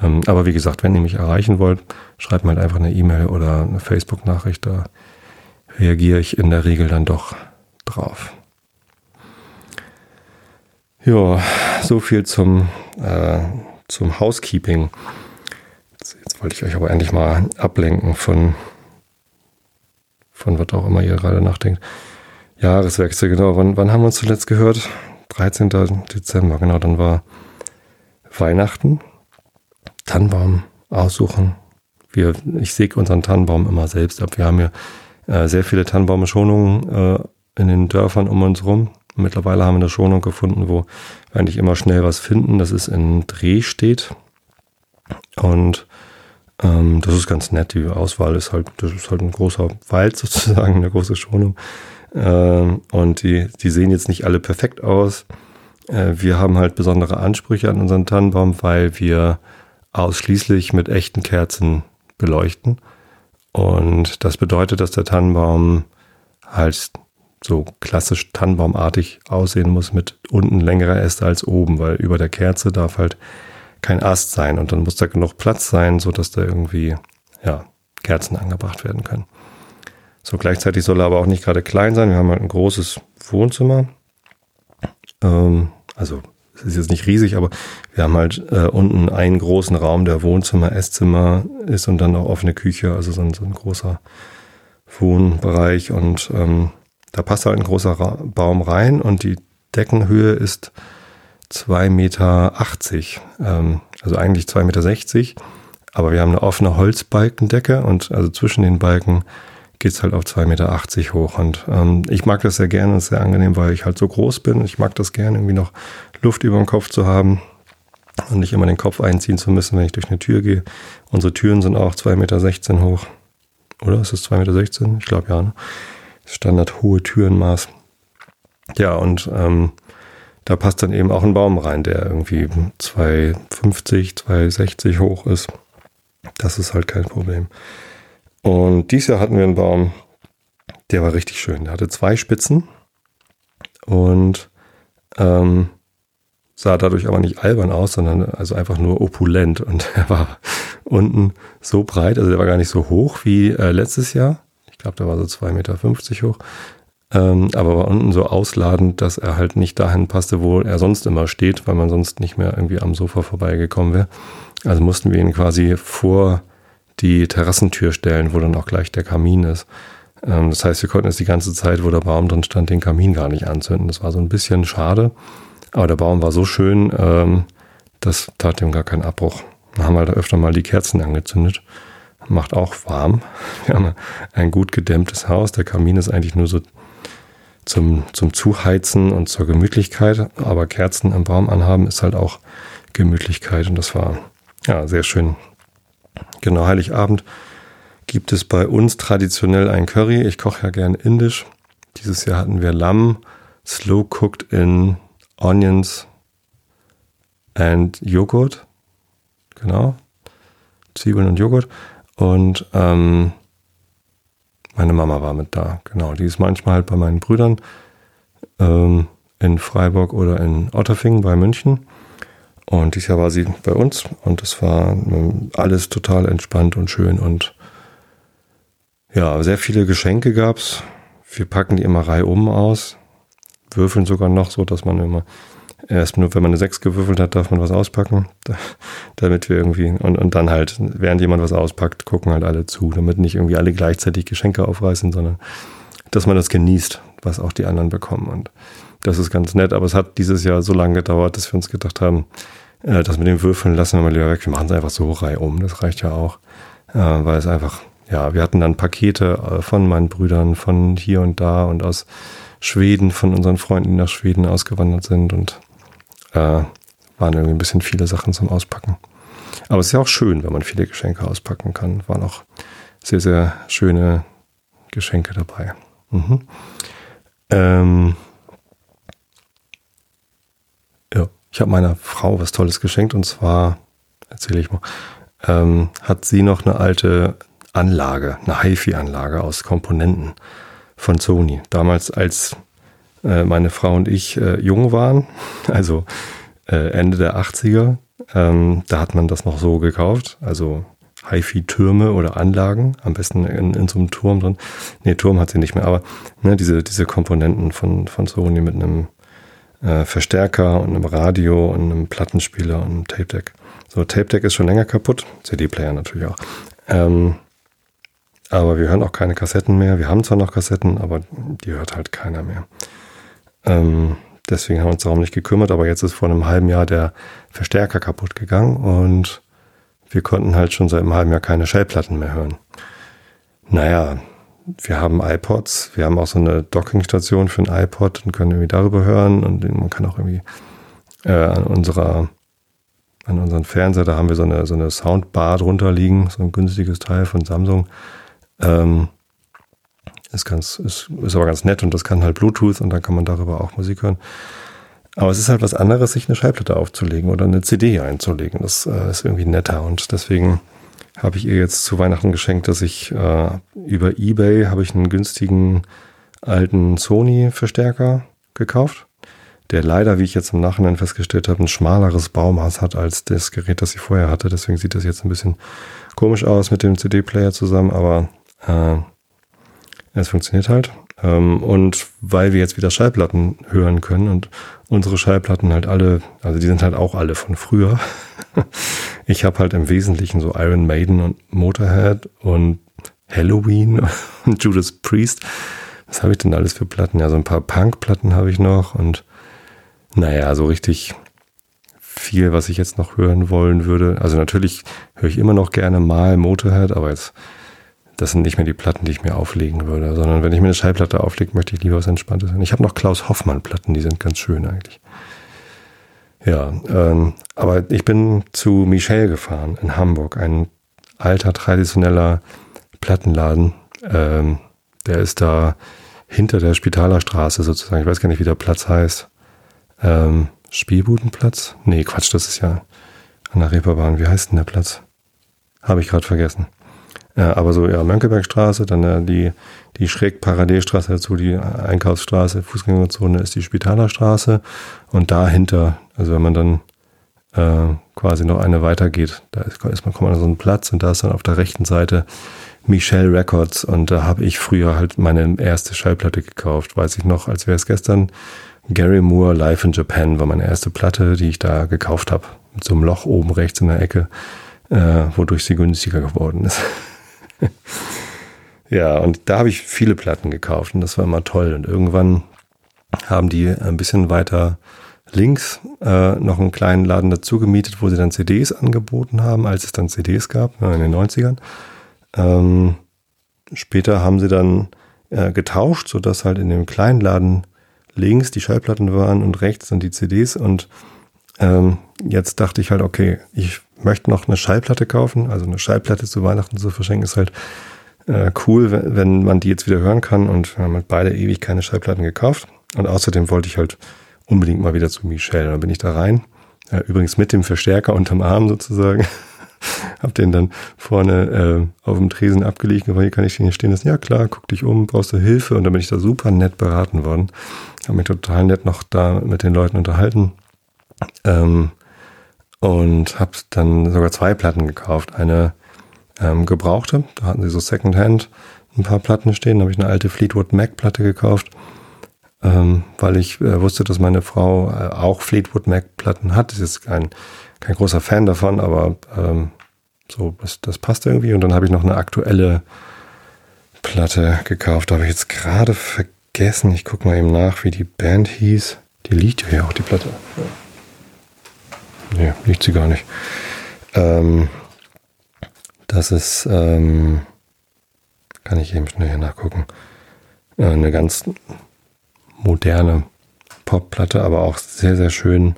Ähm, aber wie gesagt, wenn ihr mich erreichen wollt, schreibt mal halt einfach eine E-Mail oder eine Facebook-Nachricht. Da reagiere ich in der Regel dann doch drauf. Ja, so viel zum äh, zum Housekeeping. Jetzt wollte ich euch aber endlich mal ablenken von, von was auch immer ihr gerade nachdenkt. Jahreswechsel, genau. Wann, wann haben wir uns zuletzt gehört? 13. Dezember, genau. Dann war Weihnachten. Tannenbaum aussuchen. Wir, ich säge unseren Tannenbaum immer selbst ab. Wir haben ja äh, sehr viele Tannenbaumschonungen äh, in den Dörfern um uns rum. Mittlerweile haben wir eine Schonung gefunden, wo wir eigentlich immer schnell was finden. Das ist in Dreh steht. Und ähm, das ist ganz nett. Die Auswahl ist halt, das ist halt ein großer Wald sozusagen, eine große Schonung. Ähm, und die, die sehen jetzt nicht alle perfekt aus. Äh, wir haben halt besondere Ansprüche an unseren Tannenbaum, weil wir ausschließlich mit echten Kerzen beleuchten. Und das bedeutet, dass der Tannenbaum halt so klassisch Tannenbaumartig aussehen muss mit unten längere Äste als oben, weil über der Kerze darf halt kein Ast sein und dann muss da genug Platz sein, so dass da irgendwie ja, Kerzen angebracht werden können. So gleichzeitig soll er aber auch nicht gerade klein sein. Wir haben halt ein großes Wohnzimmer. Ähm, also es ist jetzt nicht riesig, aber wir haben halt äh, unten einen großen Raum, der Wohnzimmer, Esszimmer ist und dann auch offene Küche, also so ein, so ein großer Wohnbereich und ähm, da passt halt ein großer Ra Baum rein und die Deckenhöhe ist 2,80 Meter, ähm, also eigentlich 2,60 Meter, aber wir haben eine offene Holzbalkendecke und also zwischen den Balken geht's halt auf 2,80 Meter hoch. Und ähm, ich mag das sehr gerne, ist sehr angenehm, weil ich halt so groß bin. Ich mag das gerne, irgendwie noch Luft über dem Kopf zu haben und nicht immer den Kopf einziehen zu müssen, wenn ich durch eine Tür gehe. Unsere Türen sind auch 2,16 Meter hoch. Oder ist es 2,16 Meter? Ich glaube ja. Ne? Standard hohe Türenmaß. Ja, und ähm, da passt dann eben auch ein Baum rein, der irgendwie 2,50, 2,60 hoch ist. Das ist halt kein Problem. Und dieses Jahr hatten wir einen Baum, der war richtig schön. Der hatte zwei Spitzen und ähm, sah dadurch aber nicht albern aus, sondern also einfach nur opulent. Und [laughs] er war unten so breit, also der war gar nicht so hoch wie äh, letztes Jahr. Ich glaube, der war so 2,50 Meter hoch. Ähm, aber war unten so ausladend, dass er halt nicht dahin passte, wo er sonst immer steht, weil man sonst nicht mehr irgendwie am Sofa vorbeigekommen wäre. Also mussten wir ihn quasi vor die Terrassentür stellen, wo dann auch gleich der Kamin ist. Ähm, das heißt, wir konnten jetzt die ganze Zeit, wo der Baum drin stand, den Kamin gar nicht anzünden. Das war so ein bisschen schade. Aber der Baum war so schön, ähm, das tat dem gar keinen Abbruch. Dann haben wir da öfter mal die Kerzen angezündet. Macht auch warm. [laughs] Wir haben ein gut gedämmtes Haus. Der Kamin ist eigentlich nur so zum, zum Zuheizen und zur Gemütlichkeit. Aber Kerzen im Baum anhaben ist halt auch Gemütlichkeit. Und das war ja sehr schön Genau, Heiligabend gibt es bei uns traditionell ein Curry. Ich koche ja gern indisch. Dieses Jahr hatten wir Lamm, slow cooked in Onions and Joghurt. Genau. Zwiebeln und Joghurt. Und ähm, meine Mama war mit da. Genau. Die ist manchmal halt bei meinen Brüdern ähm, in Freiburg oder in Otterfingen bei München. Und dieses Jahr war sie bei uns und es war ähm, alles total entspannt und schön und ja, sehr viele Geschenke gab's. Wir packen die immer reihum aus, würfeln sogar noch so, dass man immer erst nur, wenn man eine 6 gewürfelt hat, darf man was auspacken, damit wir irgendwie und, und dann halt, während jemand was auspackt, gucken halt alle zu, damit nicht irgendwie alle gleichzeitig Geschenke aufreißen, sondern dass man das genießt, was auch die anderen bekommen und das ist ganz nett, aber es hat dieses Jahr so lange gedauert, dass wir uns gedacht haben, äh, das mit dem Würfeln lassen wir mal lieber weg. Wir machen es einfach so reihum. Das reicht ja auch. Äh, weil es einfach, ja, wir hatten dann Pakete äh, von meinen Brüdern, von hier und da und aus Schweden, von unseren Freunden, die nach Schweden ausgewandert sind und äh, waren irgendwie ein bisschen viele Sachen zum Auspacken. Aber es ist ja auch schön, wenn man viele Geschenke auspacken kann. Waren auch sehr, sehr schöne Geschenke dabei. Mhm. Ähm, Ich habe meiner Frau was Tolles geschenkt und zwar, erzähle ich mal, ähm, hat sie noch eine alte Anlage, eine HiFi-Anlage aus Komponenten von Sony. Damals, als äh, meine Frau und ich äh, jung waren, [laughs] also äh, Ende der 80er, ähm, da hat man das noch so gekauft, also HiFi-Türme oder Anlagen, am besten in, in so einem Turm drin. Nee, Turm hat sie nicht mehr, aber ne, diese, diese Komponenten von, von Sony mit einem äh, Verstärker und einem Radio und einem Plattenspieler und einem Tape Deck. So, Tape Deck ist schon länger kaputt, CD-Player natürlich auch. Ähm, aber wir hören auch keine Kassetten mehr. Wir haben zwar noch Kassetten, aber die hört halt keiner mehr. Ähm, deswegen haben wir uns darum nicht gekümmert, aber jetzt ist vor einem halben Jahr der Verstärker kaputt gegangen und wir konnten halt schon seit einem halben Jahr keine Schallplatten mehr hören. Naja, wir haben iPods, wir haben auch so eine Dockingstation für ein iPod und können irgendwie darüber hören und man kann auch irgendwie äh, an unserer an unseren Fernseher, da haben wir so eine, so eine Soundbar drunter liegen, so ein günstiges Teil von Samsung. Ähm, ist ganz, ist, ist aber ganz nett und das kann halt Bluetooth und dann kann man darüber auch Musik hören. Aber es ist halt was anderes, sich eine Schallplatte aufzulegen oder eine CD einzulegen. Das äh, ist irgendwie netter und deswegen habe ich ihr jetzt zu Weihnachten geschenkt, dass ich äh, über eBay habe ich einen günstigen alten Sony-Verstärker gekauft, der leider, wie ich jetzt im Nachhinein festgestellt habe, ein schmaleres Baumaß hat als das Gerät, das ich vorher hatte. Deswegen sieht das jetzt ein bisschen komisch aus mit dem CD-Player zusammen, aber äh, Es funktioniert halt. Ähm, und weil wir jetzt wieder Schallplatten hören können und unsere Schallplatten halt alle, also die sind halt auch alle von früher. [laughs] ich habe halt im Wesentlichen so Iron Maiden und Motorhead und Halloween [laughs] und Judas Priest. Was habe ich denn alles für Platten? Ja, so ein paar Punk-Platten habe ich noch und naja, so richtig viel, was ich jetzt noch hören wollen würde. Also natürlich höre ich immer noch gerne mal Motorhead, aber jetzt das sind nicht mehr die Platten, die ich mir auflegen würde, sondern wenn ich mir eine Schallplatte auflege, möchte ich lieber was Entspanntes hören. Ich habe noch Klaus Hoffmann Platten, die sind ganz schön eigentlich. Ja, ähm, aber ich bin zu Michel gefahren in Hamburg, ein alter traditioneller Plattenladen. Ähm, der ist da hinter der Spitalerstraße sozusagen. Ich weiß gar nicht, wie der Platz heißt. Ähm, Spielbudenplatz? Nee, Quatsch, das ist ja an der Reeperbahn. Wie heißt denn der Platz? Habe ich gerade vergessen. Aber so, ja, Mönckebergstraße, dann äh, die, die schräg Parallelstraße dazu, die Einkaufsstraße, Fußgängerzone ist die Spitalerstraße und dahinter, also wenn man dann äh, quasi noch eine weitergeht, da ist, ist man, kommt man an so einen Platz und da ist dann auf der rechten Seite Michelle Records und da habe ich früher halt meine erste Schallplatte gekauft, weiß ich noch, als wäre es gestern. Gary Moore Live in Japan war meine erste Platte, die ich da gekauft habe. Mit so einem Loch oben rechts in der Ecke, äh, wodurch sie günstiger geworden ist. [laughs] [laughs] ja, und da habe ich viele Platten gekauft und das war immer toll. Und irgendwann haben die ein bisschen weiter links äh, noch einen kleinen Laden dazu gemietet, wo sie dann CDs angeboten haben, als es dann CDs gab, in den 90ern. Ähm, später haben sie dann äh, getauscht, sodass halt in dem kleinen Laden links die Schallplatten waren und rechts dann die CDs. Und ähm, jetzt dachte ich halt, okay, ich möchte noch eine Schallplatte kaufen. Also eine Schallplatte zu Weihnachten zu verschenken ist halt äh, cool, wenn, man die jetzt wieder hören kann. Und wir haben halt beide ewig keine Schallplatten gekauft. Und außerdem wollte ich halt unbedingt mal wieder zu Michelle. Da bin ich da rein. Äh, übrigens mit dem Verstärker unterm Arm sozusagen. [laughs] hab den dann vorne äh, auf dem Tresen abgelegt, aber hier kann ich den hier stehen lassen. Ja klar, guck dich um, brauchst du Hilfe? Und dann bin ich da super nett beraten worden. Habe mich total nett noch da mit den Leuten unterhalten. Ähm, und habe dann sogar zwei Platten gekauft. Eine ähm, gebrauchte, da hatten sie so Secondhand ein paar Platten stehen. Da habe ich eine alte Fleetwood Mac Platte gekauft, ähm, weil ich äh, wusste, dass meine Frau äh, auch Fleetwood Mac Platten hat. Sie ist kein, kein großer Fan davon, aber ähm, so, das, das passt irgendwie. Und dann habe ich noch eine aktuelle Platte gekauft. Da habe ich jetzt gerade vergessen. Ich gucke mal eben nach, wie die Band hieß. Die liegt hier auch, die Platte. Ja. Nee, liegt sie gar nicht. Ähm, das ist, ähm, kann ich eben schnell hier nachgucken, äh, eine ganz moderne Popplatte, aber auch sehr, sehr schön.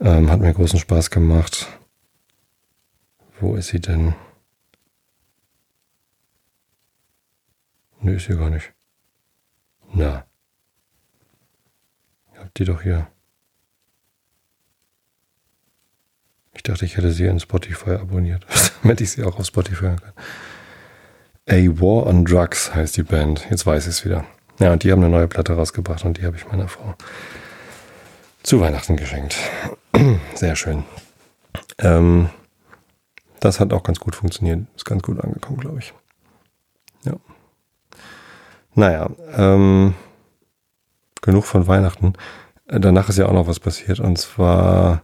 Ähm, hat mir großen Spaß gemacht. Wo ist sie denn? Nö, ist sie gar nicht. Na. Ich hab die doch hier. Ich dachte, ich hätte sie in Spotify abonniert, [laughs] damit ich sie auch auf Spotify hören kann. A War on Drugs heißt die Band. Jetzt weiß ich es wieder. Ja, und die haben eine neue Platte rausgebracht und die habe ich meiner Frau zu Weihnachten geschenkt. [clears throat] Sehr schön. Ähm, das hat auch ganz gut funktioniert. Ist ganz gut angekommen, glaube ich. Ja. Naja, ähm, genug von Weihnachten. Danach ist ja auch noch was passiert. Und zwar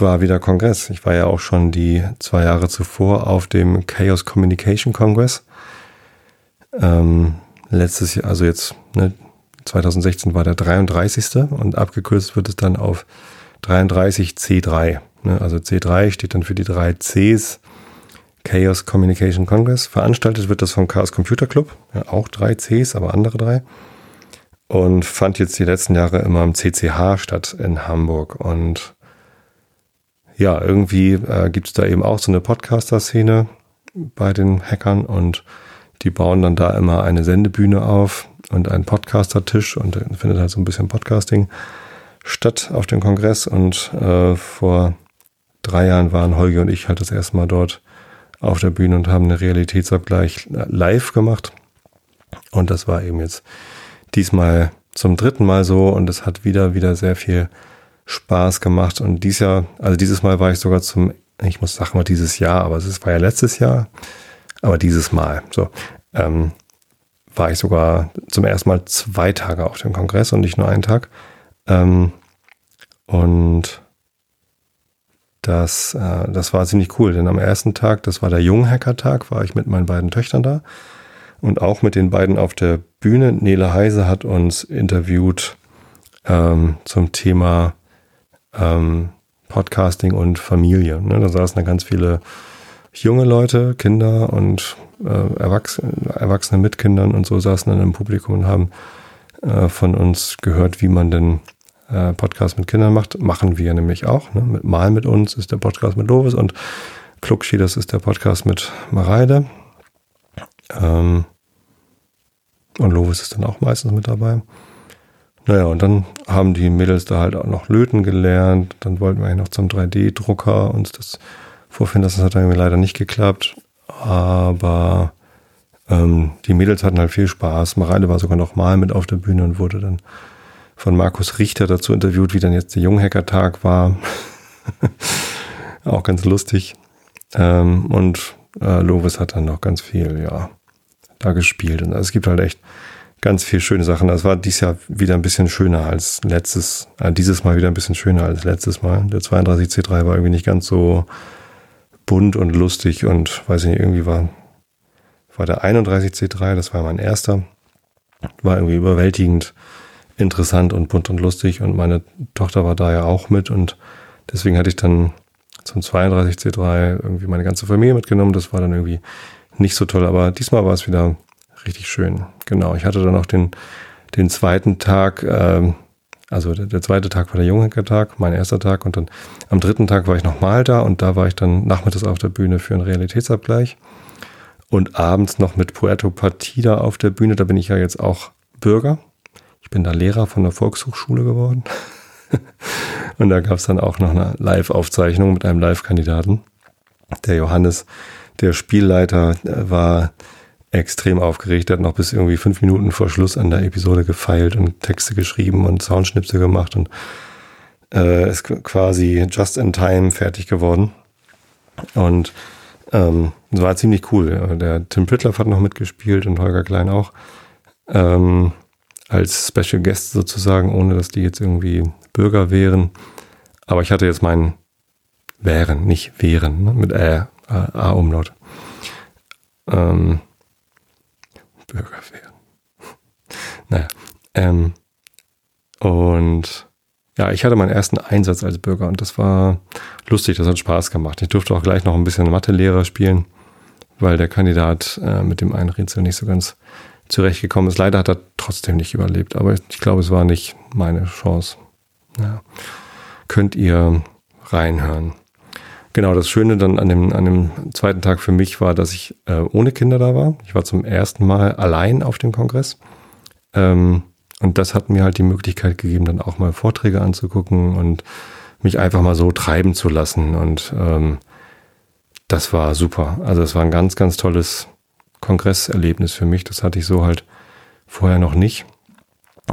war wieder Kongress. Ich war ja auch schon die zwei Jahre zuvor auf dem Chaos Communication Congress. Ähm, letztes Jahr, also jetzt, ne, 2016 war der 33. und abgekürzt wird es dann auf 33 C3. Ne? Also C3 steht dann für die drei Cs. Chaos Communication Congress. Veranstaltet wird das vom Chaos Computer Club. Ja, auch drei Cs, aber andere drei. Und fand jetzt die letzten Jahre immer im CCH statt in Hamburg. Und ja, irgendwie äh, gibt es da eben auch so eine Podcaster-Szene bei den Hackern und die bauen dann da immer eine Sendebühne auf und einen Podcaster-Tisch und dann findet halt so ein bisschen Podcasting statt auf dem Kongress und äh, vor drei Jahren waren Holger und ich halt das erste Mal dort auf der Bühne und haben eine Realitätsabgleich live gemacht und das war eben jetzt diesmal zum dritten Mal so und es hat wieder, wieder sehr viel Spaß gemacht. Und dieses Jahr, also dieses Mal war ich sogar zum, ich muss sagen mal dieses Jahr, aber es war ja letztes Jahr, aber dieses Mal. So, ähm, war ich sogar zum ersten Mal zwei Tage auf dem Kongress und nicht nur einen Tag. Ähm, und das, äh, das war ziemlich cool, denn am ersten Tag, das war der Junghacker-Tag, war ich mit meinen beiden Töchtern da und auch mit den beiden auf der Bühne. Nele Heise hat uns interviewt ähm, zum Thema ähm, Podcasting und Familie. Ne? Da saßen da ganz viele junge Leute, Kinder und äh, Erwachsene, Erwachsene mit Kindern und so saßen dann im Publikum und haben äh, von uns gehört, wie man denn äh, Podcast mit Kindern macht. Machen wir nämlich auch. Ne? Mit Mal mit uns ist der Podcast mit Lovis und Kluckschi, das ist der Podcast mit Mareide. Ähm, und Lovis ist dann auch meistens mit dabei. Naja, und dann haben die Mädels da halt auch noch Löten gelernt. Dann wollten wir eigentlich noch zum 3D-Drucker uns das vorfinden. Das hat irgendwie leider nicht geklappt. Aber ähm, die Mädels hatten halt viel Spaß. Mareile war sogar noch mal mit auf der Bühne und wurde dann von Markus Richter dazu interviewt, wie dann jetzt der Junghacker-Tag war. [laughs] auch ganz lustig. Ähm, und äh, Lovis hat dann noch ganz viel, ja, da gespielt. Und es gibt halt echt ganz viel schöne Sachen. Das war dieses Jahr wieder ein bisschen schöner als letztes, äh, dieses Mal wieder ein bisschen schöner als letztes Mal. Der 32C3 war irgendwie nicht ganz so bunt und lustig und weiß ich nicht, irgendwie war, war der 31C3, das war mein erster, war irgendwie überwältigend interessant und bunt und lustig und meine Tochter war da ja auch mit und deswegen hatte ich dann zum 32C3 irgendwie meine ganze Familie mitgenommen. Das war dann irgendwie nicht so toll, aber diesmal war es wieder richtig schön. Genau, ich hatte dann auch den, den zweiten Tag, ähm, also der, der, zweite Tag war der Junghacker-Tag, mein erster Tag und dann am dritten Tag war ich nochmal da und da war ich dann nachmittags auf der Bühne für einen Realitätsabgleich und abends noch mit Puerto Partida auf der Bühne. Da bin ich ja jetzt auch Bürger. Ich bin da Lehrer von der Volkshochschule geworden. [laughs] und da gab es dann auch noch eine Live-Aufzeichnung mit einem Live-Kandidaten. Der Johannes, der Spielleiter, war extrem aufgeregt. Er hat noch bis irgendwie fünf Minuten vor Schluss an der Episode gefeilt und Texte geschrieben und Soundschnipsel gemacht und äh, ist quasi just in time fertig geworden. Und ähm, es war ziemlich cool. Der Tim Pritloff hat noch mitgespielt und Holger Klein auch. Ähm, als Special Guest sozusagen, ohne dass die jetzt irgendwie Bürger wären. Aber ich hatte jetzt meinen wären, nicht wären, ne? mit A-Umlaut. Ähm, Bürger wären. naja. Ähm, und ja, ich hatte meinen ersten Einsatz als Bürger und das war lustig, das hat Spaß gemacht. Ich durfte auch gleich noch ein bisschen Mathelehrer spielen, weil der Kandidat äh, mit dem einen Rätsel nicht so ganz zurechtgekommen ist. Leider hat er trotzdem nicht überlebt, aber ich glaube, es war nicht meine Chance. Ja. Könnt ihr reinhören. Genau, das Schöne dann an dem, an dem zweiten Tag für mich war, dass ich äh, ohne Kinder da war. Ich war zum ersten Mal allein auf dem Kongress. Ähm, und das hat mir halt die Möglichkeit gegeben, dann auch mal Vorträge anzugucken und mich einfach mal so treiben zu lassen. Und ähm, das war super. Also es war ein ganz, ganz tolles Kongresserlebnis für mich. Das hatte ich so halt vorher noch nicht.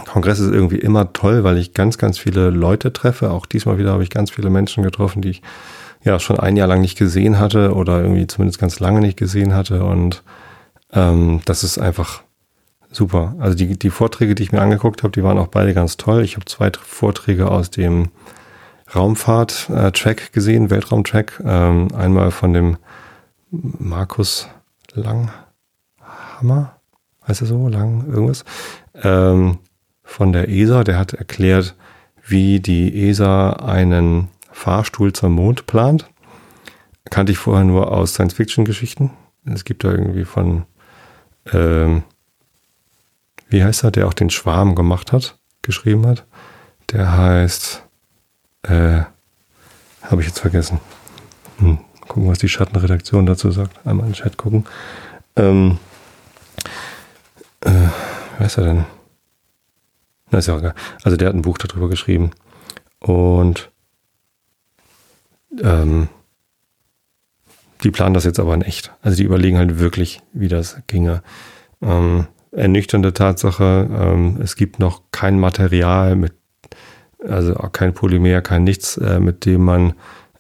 Kongress ist irgendwie immer toll, weil ich ganz, ganz viele Leute treffe. Auch diesmal wieder habe ich ganz viele Menschen getroffen, die ich ja schon ein Jahr lang nicht gesehen hatte oder irgendwie zumindest ganz lange nicht gesehen hatte. Und ähm, das ist einfach super. Also die, die Vorträge, die ich mir angeguckt habe, die waren auch beide ganz toll. Ich habe zwei Vorträge aus dem Raumfahrt-Track gesehen, Weltraumtrack. Ähm, einmal von dem Markus Langhammer, heißt er so, Lang, irgendwas, ähm, von der ESA. Der hat erklärt, wie die ESA einen Fahrstuhl zum Mond plant. Kannte ich vorher nur aus Science-Fiction-Geschichten. Es gibt da irgendwie von, ähm, wie heißt er, der auch den Schwarm gemacht hat, geschrieben hat. Der heißt, äh, habe ich jetzt vergessen. Hm, gucken, was die Schattenredaktion dazu sagt. Einmal in den Chat gucken. Ähm, äh, wie heißt er denn? Na, ist ja egal. Also der hat ein Buch darüber geschrieben. Und ähm, die planen das jetzt aber in echt. Also die überlegen halt wirklich, wie das ginge. Ähm, ernüchternde Tatsache, ähm, es gibt noch kein Material mit, also auch kein Polymer, kein nichts, äh, mit dem man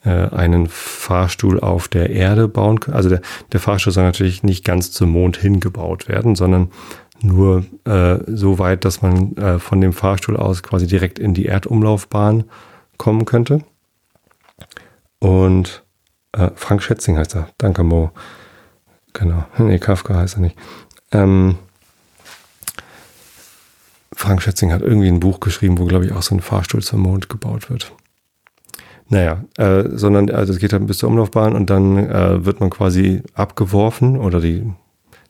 äh, einen Fahrstuhl auf der Erde bauen kann. Also der, der Fahrstuhl soll natürlich nicht ganz zum Mond hingebaut werden, sondern nur äh, so weit, dass man äh, von dem Fahrstuhl aus quasi direkt in die Erdumlaufbahn kommen könnte. Und äh, Frank Schätzing heißt er. Danke, Mo. Genau. Nee, Kafka heißt er nicht. Ähm, Frank Schätzing hat irgendwie ein Buch geschrieben, wo, glaube ich, auch so ein Fahrstuhl zum Mond gebaut wird. Naja, äh, sondern also es geht dann bis zur Umlaufbahn und dann äh, wird man quasi abgeworfen oder die,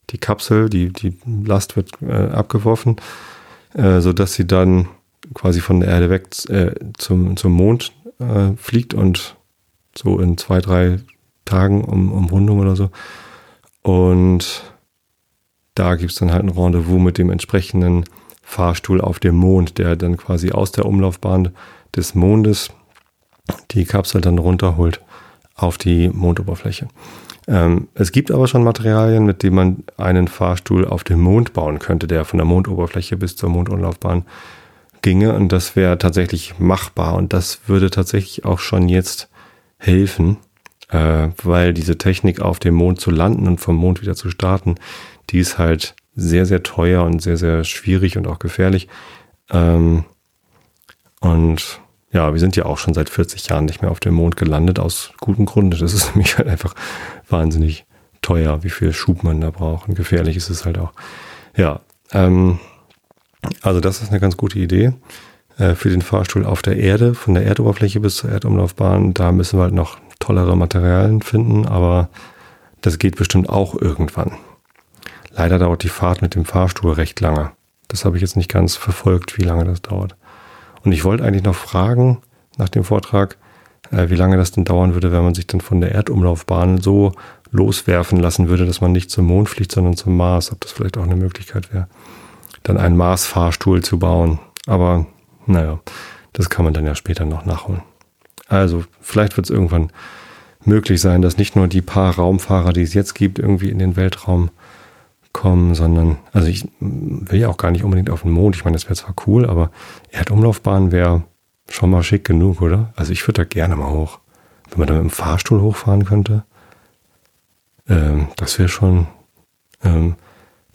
die Kapsel, die, die Last wird äh, abgeworfen, äh, sodass sie dann quasi von der Erde weg äh, zum, zum Mond äh, fliegt und so in zwei, drei Tagen um Umrundung oder so. Und da gibt's dann halt ein Rendezvous mit dem entsprechenden Fahrstuhl auf dem Mond, der dann quasi aus der Umlaufbahn des Mondes die Kapsel dann runterholt auf die Mondoberfläche. Ähm, es gibt aber schon Materialien, mit denen man einen Fahrstuhl auf dem Mond bauen könnte, der von der Mondoberfläche bis zur Mondumlaufbahn ginge. Und das wäre tatsächlich machbar. Und das würde tatsächlich auch schon jetzt helfen, äh, weil diese Technik auf dem Mond zu landen und vom Mond wieder zu starten, die ist halt sehr, sehr teuer und sehr, sehr schwierig und auch gefährlich. Ähm, und ja, wir sind ja auch schon seit 40 Jahren nicht mehr auf dem Mond gelandet, aus gutem Grunde. Das ist [laughs] nämlich halt einfach wahnsinnig teuer, wie viel Schub man da braucht. Und gefährlich ist es halt auch. Ja, ähm, also das ist eine ganz gute Idee äh, für den Fahrstuhl auf der Erde, von der Erdoberfläche bis zur Erdumlaufbahn. Da müssen wir halt noch tollere Materialien finden, aber das geht bestimmt auch irgendwann. Leider dauert die Fahrt mit dem Fahrstuhl recht lange. Das habe ich jetzt nicht ganz verfolgt, wie lange das dauert. Und ich wollte eigentlich noch fragen nach dem Vortrag, äh, wie lange das denn dauern würde, wenn man sich dann von der Erdumlaufbahn so loswerfen lassen würde, dass man nicht zum Mond fliegt, sondern zum Mars. Ob das vielleicht auch eine Möglichkeit wäre, dann einen Mars-Fahrstuhl zu bauen. Aber naja, das kann man dann ja später noch nachholen. Also vielleicht wird es irgendwann möglich sein, dass nicht nur die paar Raumfahrer, die es jetzt gibt, irgendwie in den Weltraum kommen, sondern, also ich will ja auch gar nicht unbedingt auf den Mond. Ich meine, das wäre zwar cool, aber Erdumlaufbahn wäre schon mal schick genug, oder? Also ich würde da gerne mal hoch. Wenn man da mit dem Fahrstuhl hochfahren könnte, ähm, das wäre schon ähm,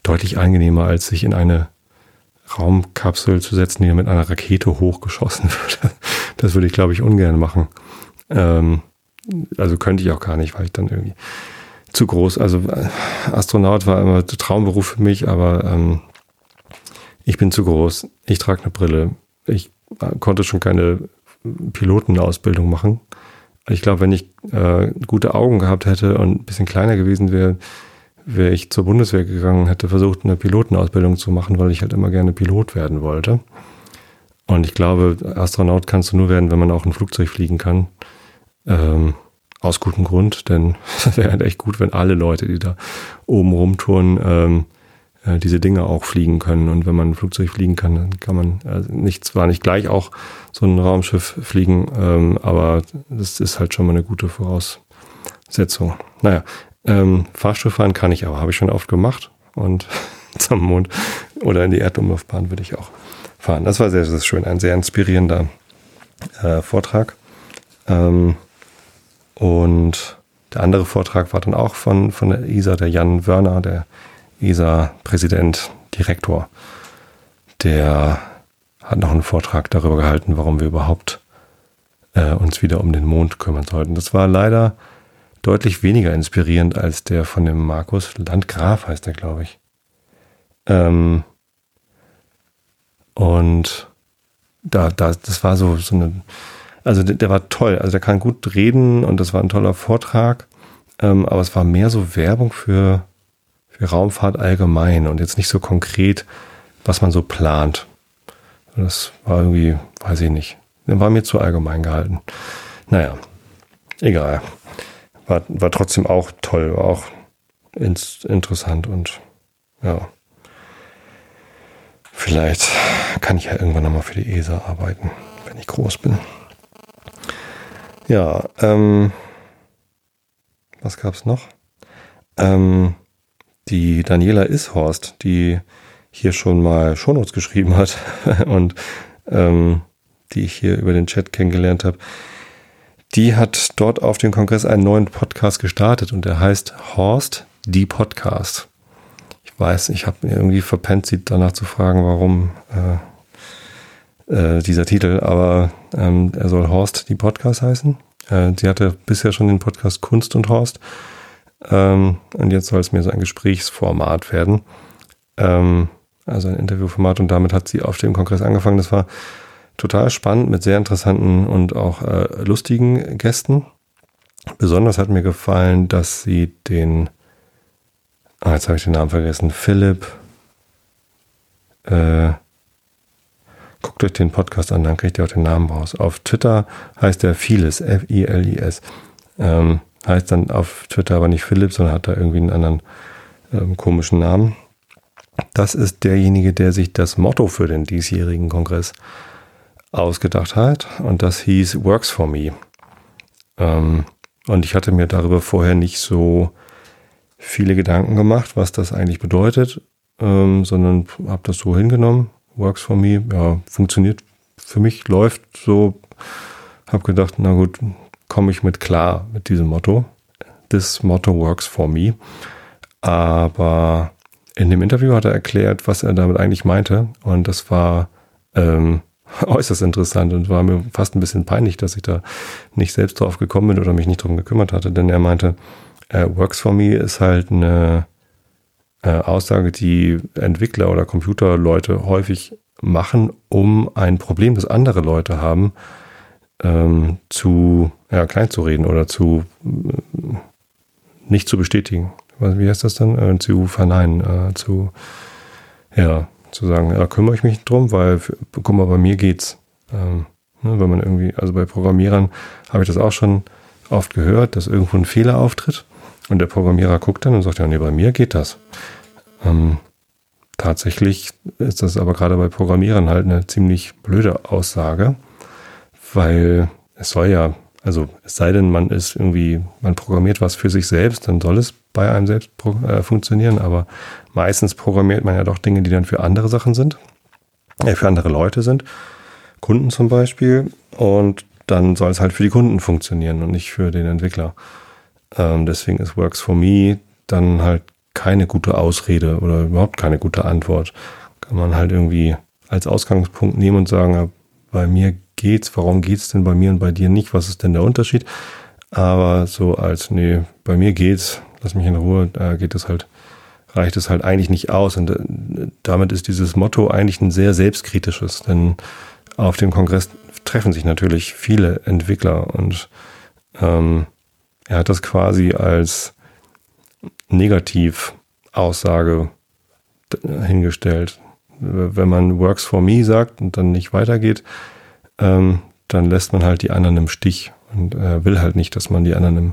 deutlich angenehmer, als sich in eine Raumkapsel zu setzen, die mit einer Rakete hochgeschossen [laughs] wird. Das würde ich, glaube ich, ungern machen. Ähm, also könnte ich auch gar nicht, weil ich dann irgendwie zu groß. Also äh, Astronaut war immer Traumberuf für mich, aber ähm, ich bin zu groß. Ich trage eine Brille. Ich äh, konnte schon keine Pilotenausbildung machen. Ich glaube, wenn ich äh, gute Augen gehabt hätte und ein bisschen kleiner gewesen wäre, wäre ich zur Bundeswehr gegangen, hätte versucht, eine Pilotenausbildung zu machen, weil ich halt immer gerne Pilot werden wollte. Und ich glaube, Astronaut kannst du nur werden, wenn man auch ein Flugzeug fliegen kann. Ähm, aus gutem Grund, denn es [laughs] wäre halt echt gut, wenn alle Leute, die da oben rumtouren, ähm, äh, diese Dinge auch fliegen können. Und wenn man ein Flugzeug fliegen kann, dann kann man äh, nicht, zwar nicht gleich auch so ein Raumschiff fliegen, ähm, aber das ist halt schon mal eine gute Voraussetzung. Naja, ähm, Fahrstuhl fahren kann ich aber, habe ich schon oft gemacht. Und [laughs] zum Mond oder in die Erdumlaufbahn würde ich auch fahren. Das war sehr, sehr schön. Ein sehr inspirierender äh, Vortrag. Ähm, und der andere Vortrag war dann auch von, von der ISA, der Jan Wörner, der ISA-Präsident, Direktor. Der hat noch einen Vortrag darüber gehalten, warum wir überhaupt äh, uns wieder um den Mond kümmern sollten. Das war leider deutlich weniger inspirierend als der von dem Markus Landgraf, heißt der, glaube ich. Ähm, und da, da, das war so, so eine also der, der, war toll. Also der kann gut reden und das war ein toller Vortrag. Ähm, aber es war mehr so Werbung für, für Raumfahrt allgemein und jetzt nicht so konkret, was man so plant. Das war irgendwie, weiß ich nicht. War mir zu allgemein gehalten. Naja, egal. War, war trotzdem auch toll, war auch ins, interessant und ja. Vielleicht kann ich ja irgendwann nochmal für die ESA arbeiten, wenn ich groß bin. Ja, ähm, was gab's noch? Ähm, die Daniela Ishorst, die hier schon mal Shownotes geschrieben hat [laughs] und ähm, die ich hier über den Chat kennengelernt habe, die hat dort auf dem Kongress einen neuen Podcast gestartet und der heißt Horst, die Podcast. Ich weiß, ich habe irgendwie verpennt, sie danach zu fragen, warum äh, äh, dieser Titel, aber ähm, er soll Horst die Podcast heißen. Äh, sie hatte bisher schon den Podcast Kunst und Horst. Ähm, und jetzt soll es mir so ein Gesprächsformat werden. Ähm, also ein Interviewformat und damit hat sie auf dem Kongress angefangen. Das war total spannend mit sehr interessanten und auch äh, lustigen Gästen. Besonders hat mir gefallen, dass sie den, ah, jetzt habe ich den Namen vergessen, Philipp, äh, guckt euch den Podcast an, dann kriegt ihr auch den Namen raus. Auf Twitter heißt er Vieles, F-I-L-I-S. Ähm, heißt dann auf Twitter aber nicht Philipp, sondern hat da irgendwie einen anderen ähm, komischen Namen. Das ist derjenige, der sich das Motto für den diesjährigen Kongress ausgedacht hat. Und das hieß Works for Me. Ähm, und ich hatte mir darüber vorher nicht so viele Gedanken gemacht, was das eigentlich bedeutet, ähm, sondern habe das so hingenommen. Works for me, ja, funktioniert für mich, läuft so. Habe gedacht, na gut, komme ich mit klar mit diesem Motto. This motto works for me. Aber in dem Interview hat er erklärt, was er damit eigentlich meinte. Und das war ähm, [laughs] äußerst interessant und war mir fast ein bisschen peinlich, dass ich da nicht selbst drauf gekommen bin oder mich nicht drum gekümmert hatte, denn er meinte, äh, Works for Me ist halt eine äh, Aussage, die Entwickler oder Computerleute häufig machen, um ein Problem, das andere Leute haben, ähm, zu ja, klein zu reden oder zu äh, nicht zu bestätigen. Wie heißt das dann? Äh, zu verneinen, äh, zu ja, zu sagen, da kümmere ich mich drum, weil, guck mal, bei mir geht's. Ähm, ne, wenn man irgendwie, also bei Programmierern habe ich das auch schon oft gehört, dass irgendwo ein Fehler auftritt und der Programmierer guckt dann und sagt, ja, nee, bei mir geht das. Ähm, tatsächlich ist das aber gerade bei Programmierern halt eine ziemlich blöde Aussage, weil es soll ja, also es sei denn, man ist irgendwie, man programmiert was für sich selbst, dann soll es bei einem selbst äh, funktionieren, aber meistens programmiert man ja doch Dinge, die dann für andere Sachen sind, äh, für andere Leute sind, Kunden zum Beispiel, und dann soll es halt für die Kunden funktionieren und nicht für den Entwickler. Ähm, deswegen ist Works for Me dann halt keine gute Ausrede oder überhaupt keine gute Antwort. Kann man halt irgendwie als Ausgangspunkt nehmen und sagen, bei mir geht's, warum geht's denn bei mir und bei dir nicht? Was ist denn der Unterschied? Aber so als, nee, bei mir geht's, lass mich in Ruhe, da geht es halt, reicht es halt eigentlich nicht aus. Und äh, damit ist dieses Motto eigentlich ein sehr selbstkritisches, denn auf dem Kongress treffen sich natürlich viele Entwickler. Und ähm, er hat das quasi als Negativaussage hingestellt. Wenn man Works for Me sagt und dann nicht weitergeht, ähm, dann lässt man halt die anderen im Stich und äh, will halt nicht, dass man die anderen im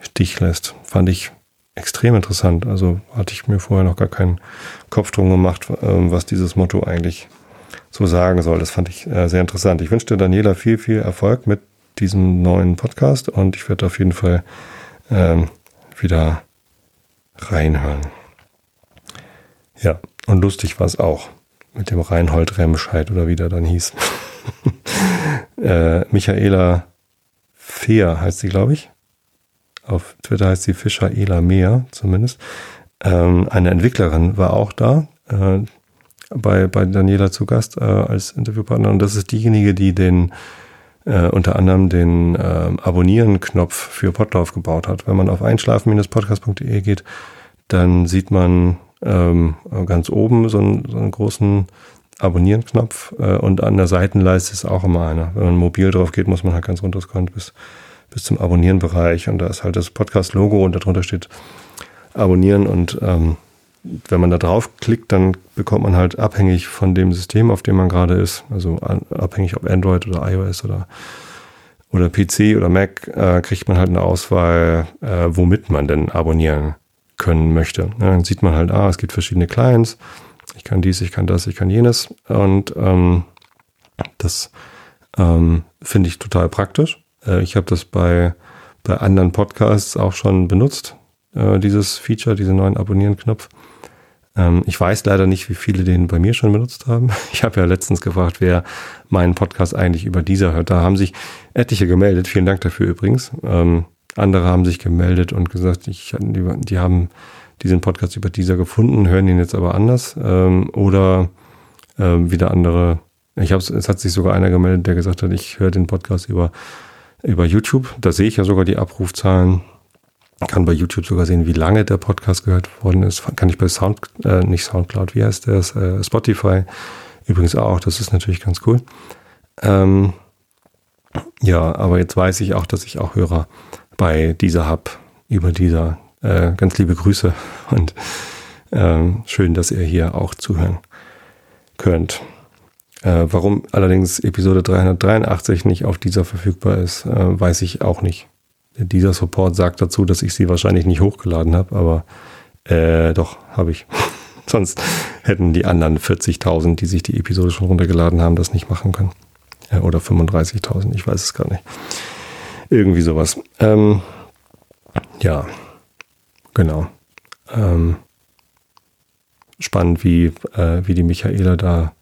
Stich lässt. Fand ich extrem interessant. Also hatte ich mir vorher noch gar keinen Kopf drum gemacht, ähm, was dieses Motto eigentlich so sagen soll. Das fand ich äh, sehr interessant. Ich wünsche Daniela viel, viel Erfolg mit diesem neuen Podcast und ich werde auf jeden Fall ähm, wieder reinhören. Ja, und lustig war es auch mit dem Reinhold Remscheid oder wie der dann hieß. [laughs] äh, Michaela Fehr heißt sie, glaube ich. Auf Twitter heißt sie Fischer-Ela Meer zumindest. Ähm, eine Entwicklerin war auch da, äh, bei, bei Daniela zu Gast äh, als Interviewpartner. Und das ist diejenige, die den äh, unter anderem den äh, Abonnieren-Knopf für Podlauf gebaut hat. Wenn man auf einschlafen-podcast.de geht, dann sieht man ähm, ganz oben so einen, so einen großen Abonnieren-Knopf äh, und an der Seitenleiste ist auch immer einer. Wenn man mobil drauf geht, muss man halt ganz runterscrollen bis bis zum Abonnieren-Bereich und da ist halt das Podcast-Logo und darunter steht Abonnieren und ähm, wenn man da drauf klickt, dann bekommt man halt abhängig von dem System, auf dem man gerade ist, also abhängig ob Android oder iOS oder oder PC oder Mac, äh, kriegt man halt eine Auswahl, äh, womit man denn abonnieren können möchte. Ja, dann sieht man halt, ah, es gibt verschiedene Clients, ich kann dies, ich kann das, ich kann jenes und ähm, das ähm, finde ich total praktisch. Äh, ich habe das bei, bei anderen Podcasts auch schon benutzt, äh, dieses Feature, diesen neuen Abonnieren-Knopf. Ähm, ich weiß leider nicht, wie viele den bei mir schon benutzt haben. [laughs] Ich habe ja letztens gefragt, wer meinen Podcast eigentlich über dieser hört. Da haben sich etliche gemeldet. Vielen Dank dafür übrigens. Ähm, andere haben sich gemeldet und gesagt, ich, die, die haben diesen Podcast über dieser gefunden, hören ihn jetzt aber anders ähm, oder ähm, wieder andere. Ich habe es hat sich sogar einer gemeldet, der gesagt hat, ich höre den Podcast über über YouTube. Da sehe ich ja sogar die Abrufzahlen. Kann bei YouTube sogar sehen, wie lange der Podcast gehört worden ist. Kann ich bei Sound, äh, nicht Soundcloud, wie heißt das? Äh, Spotify übrigens auch. Das ist natürlich ganz cool. Ähm, ja, aber jetzt weiß ich auch, dass ich auch Hörer bei dieser habe, über dieser. Äh, ganz liebe Grüße und ähm, schön, dass ihr hier auch zuhören könnt. Äh, warum allerdings Episode 383 nicht auf dieser verfügbar ist, äh, weiß ich auch nicht. Dieser Support sagt dazu, dass ich sie wahrscheinlich nicht hochgeladen habe, aber äh, doch, habe ich. [laughs] Sonst hätten die anderen 40.000, die sich die Episode schon runtergeladen haben, das nicht machen können. Äh, oder 35.000, ich weiß es gar nicht. Irgendwie sowas. Ähm, ja, genau. Ähm, spannend, wie, äh, wie die Michaela da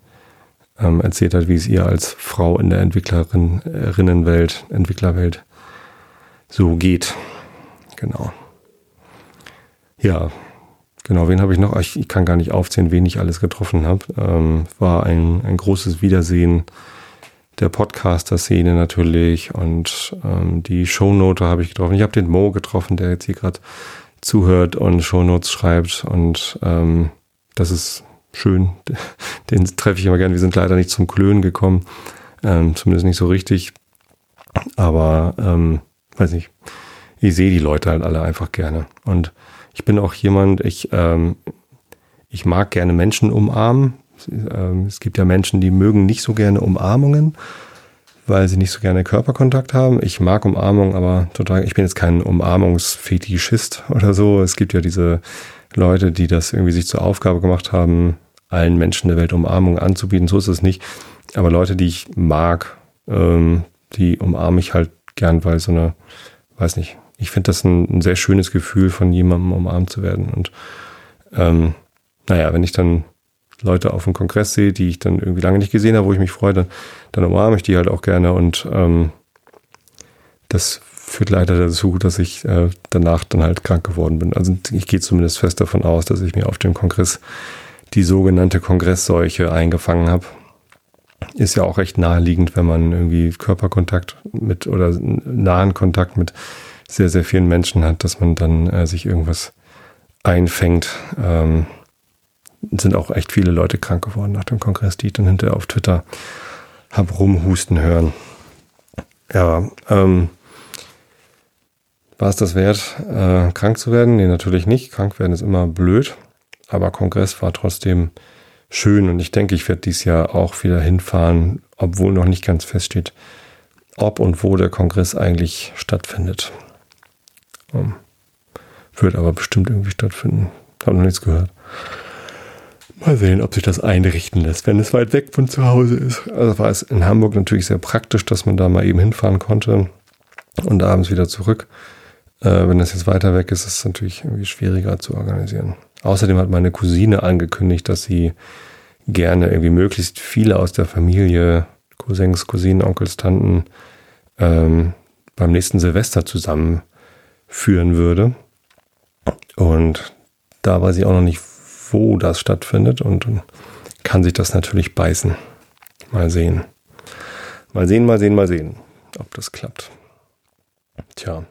ähm, erzählt hat, wie es ihr als Frau in der Entwicklerinnenwelt, Entwicklerwelt so geht. Genau. Ja, genau, wen habe ich noch? Ich, ich, kann gar nicht aufzählen, wen ich alles getroffen habe. Ähm, war ein, ein großes Wiedersehen der Podcaster-Szene natürlich und ähm, die Shownote habe ich getroffen. Ich habe den Mo getroffen, der jetzt hier gerade zuhört und Shownotes schreibt und ähm, das ist schön. [laughs] Den treffe ich immer gern. Wir sind leider nicht zum Klönen gekommen. Ähm, zumindest nicht so richtig. Aber, ähm, weiß nicht, ich sehe die Leute halt alle einfach gerne. Und ich bin auch jemand, ich, ähm, ich mag gerne Menschen umarmen. Ähm, es gibt ja Menschen, die mögen nicht so gerne Umarmungen, weil sie nicht so gerne Körperkontakt haben. Ich mag Umarmung, aber total, ich bin jetzt kein Umarmungsfetischist [laughs] oder so. Es gibt ja diese Leute, die das irgendwie sich zur Aufgabe gemacht haben, allen Menschen der Welt Umarmung anzubieten. So ist es nicht. Aber Leute, die ich mag, ähm, die umarme ich halt gern, weil so eine, weiß nicht, ich finde das ein, ein, sehr schönes Gefühl, von jemandem umarmt zu werden. Und ähm, naja, wenn ich dann Leute auf dem Kongress sehe, die ich dann irgendwie lange nicht gesehen habe, wo ich mich freue, dann, dann umarme ich die halt auch gerne. Und ähm, das führt leider dazu, dass ich äh, danach dann halt krank geworden bin. Also ich gehe zumindest fest davon aus, dass ich mir auf dem Kongress die sogenannte Kongressseuche eingefangen habe. Ist ja auch recht naheliegend, wenn man irgendwie Körperkontakt mit oder nahen Kontakt mit sehr, sehr vielen Menschen hat, dass man dann äh, sich irgendwas einfängt. Ähm, sind auch echt viele Leute krank geworden nach dem Kongress, die ich dann hinterher auf Twitter hab rumhusten hören. Ja, ähm, war es das wert, äh, krank zu werden? Nee, natürlich nicht. Krank werden ist immer blöd. Aber Kongress war trotzdem schön und ich denke, ich werde dieses Jahr auch wieder hinfahren, obwohl noch nicht ganz feststeht, ob und wo der Kongress eigentlich stattfindet. Um, wird aber bestimmt irgendwie stattfinden. Habe noch nichts gehört. Mal sehen, ob sich das einrichten lässt, wenn es weit weg von zu Hause ist. Also war es in Hamburg natürlich sehr praktisch, dass man da mal eben hinfahren konnte und abends wieder zurück. Äh, wenn das jetzt weiter weg ist, ist es natürlich irgendwie schwieriger zu organisieren. Außerdem hat meine Cousine angekündigt, dass sie gerne irgendwie möglichst viele aus der Familie, Cousins, Cousinen, Onkels, Tanten, ähm, beim nächsten Silvester zusammenführen würde. Und da weiß ich auch noch nicht, wo das stattfindet und kann sich das natürlich beißen. Mal sehen. Mal sehen, mal sehen, mal sehen, ob das klappt. Tja.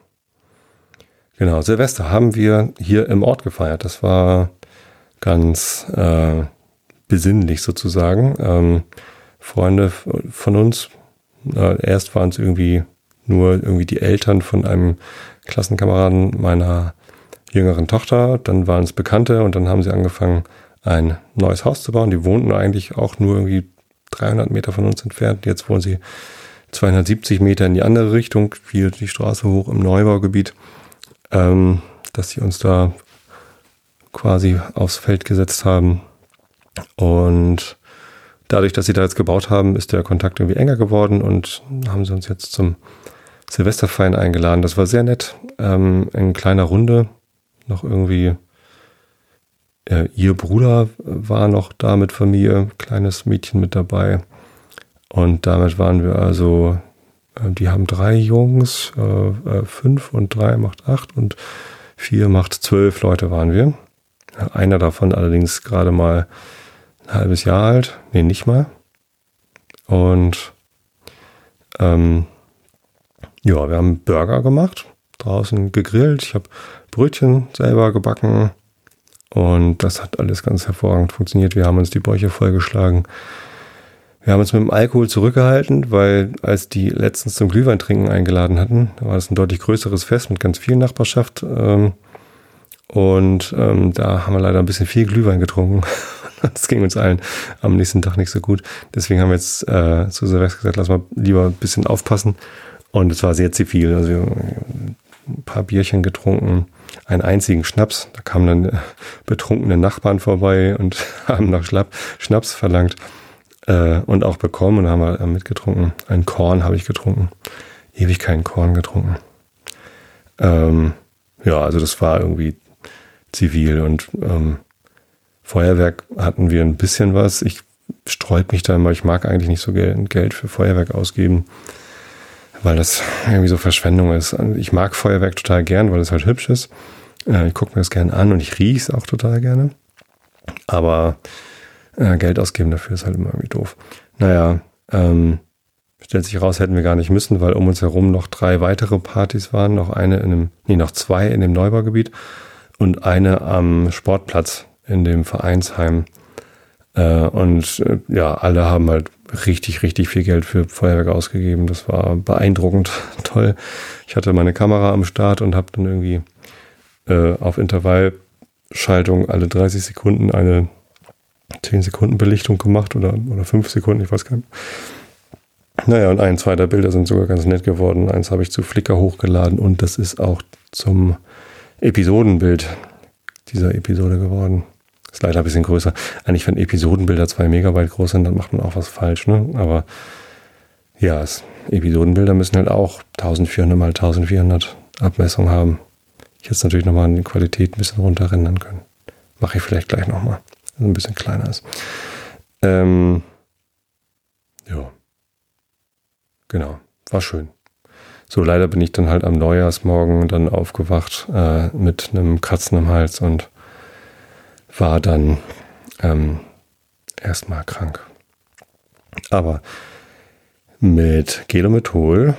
Genau, Silvester haben wir hier im Ort gefeiert. Das war ganz äh, besinnlich sozusagen. Ähm, Freunde von uns, äh, erst waren es irgendwie nur irgendwie die Eltern von einem Klassenkameraden meiner jüngeren Tochter, dann waren es Bekannte und dann haben sie angefangen, ein neues Haus zu bauen. Die wohnten eigentlich auch nur irgendwie 300 Meter von uns entfernt. Jetzt wohnen sie 270 Meter in die andere Richtung, hier die Straße hoch im Neubaugebiet ähm, dass sie uns da quasi aufs Feld gesetzt haben. Und dadurch, dass sie da jetzt gebaut haben, ist der Kontakt irgendwie enger geworden und haben sie uns jetzt zum Silvesterfeiern eingeladen. Das war sehr nett. Ähm, in kleiner Runde. Noch irgendwie äh, ihr Bruder war noch da mit Familie, kleines Mädchen mit dabei. Und damit waren wir also äh, die haben drei Jungs, äh, äh, fünf und drei macht acht und vier macht zwölf Leute waren wir. Einer davon allerdings gerade mal ein halbes Jahr alt. Nee, nicht mal. Und ähm, ja, wir haben Burger gemacht, draußen gegrillt. Ich habe Brötchen selber gebacken. Und das hat alles ganz hervorragend funktioniert. Wir haben uns die Bäuche vollgeschlagen. Wir haben uns mit dem Alkohol zurückgehalten, weil als die letztens zum Glühwein trinken eingeladen hatten, war das ein deutlich größeres Fest mit ganz viel Nachbarschaft. Ähm, und ähm, da haben wir leider ein bisschen viel Glühwein getrunken. [laughs] Das ging uns allen am nächsten Tag nicht so gut. Deswegen haben wir jetzt äh, zu Silvester gesagt, lass mal lieber ein bisschen aufpassen. Und es war sehr zivil. Also ein paar Bierchen getrunken, einen einzigen Schnaps. Da kamen dann äh, betrunkene Nachbarn vorbei und [laughs] haben nach Schnaps verlangt äh, und auch bekommen und haben wir mitgetrunken. Ein Korn habe ich getrunken. Ewig keinen Korn getrunken. Ähm, ja, also das war irgendwie zivil und ähm, Feuerwerk hatten wir ein bisschen was. Ich sträub mich da immer, ich mag eigentlich nicht so Geld für Feuerwerk ausgeben, weil das irgendwie so Verschwendung ist. Ich mag Feuerwerk total gern, weil es halt hübsch ist. Äh, ich gucke mir das gern an und ich rieche es auch total gerne. Aber äh, Geld ausgeben dafür ist halt immer irgendwie doof. Naja, ähm, stellt sich raus, hätten wir gar nicht müssen, weil um uns herum noch drei weitere Partys waren, noch eine in einem, nee, noch zwei in dem Neubaugebiet und eine am Sportplatz in dem Vereinsheim. Äh, und äh, ja, alle haben halt richtig, richtig viel Geld für Feuerwerk ausgegeben. Das war beeindruckend [laughs] toll. Ich hatte meine Kamera am Start und habe dann irgendwie äh, auf Intervallschaltung alle 30 Sekunden eine 10 Sekunden Belichtung gemacht oder, oder 5 Sekunden, ich weiß gar nicht. Naja, und ein, zwei der Bilder sind sogar ganz nett geworden. Eins habe ich zu Flickr hochgeladen und das ist auch zum Episodenbild dieser Episode geworden. Ist leider ein bisschen größer. Eigentlich, wenn Episodenbilder zwei Megabyte groß sind, dann macht man auch was falsch, ne? Aber ja, es, Episodenbilder müssen halt auch 1400 mal 1400 Abmessung haben. Ich hätte es natürlich nochmal in die Qualität ein bisschen runterrendern können. Mache ich vielleicht gleich nochmal ein bisschen kleiner ist. Ähm, ja. Genau. War schön. So, leider bin ich dann halt am Neujahrsmorgen dann aufgewacht äh, mit einem Kratzen im Hals und war dann ähm, erstmal krank. Aber mit Gelomethol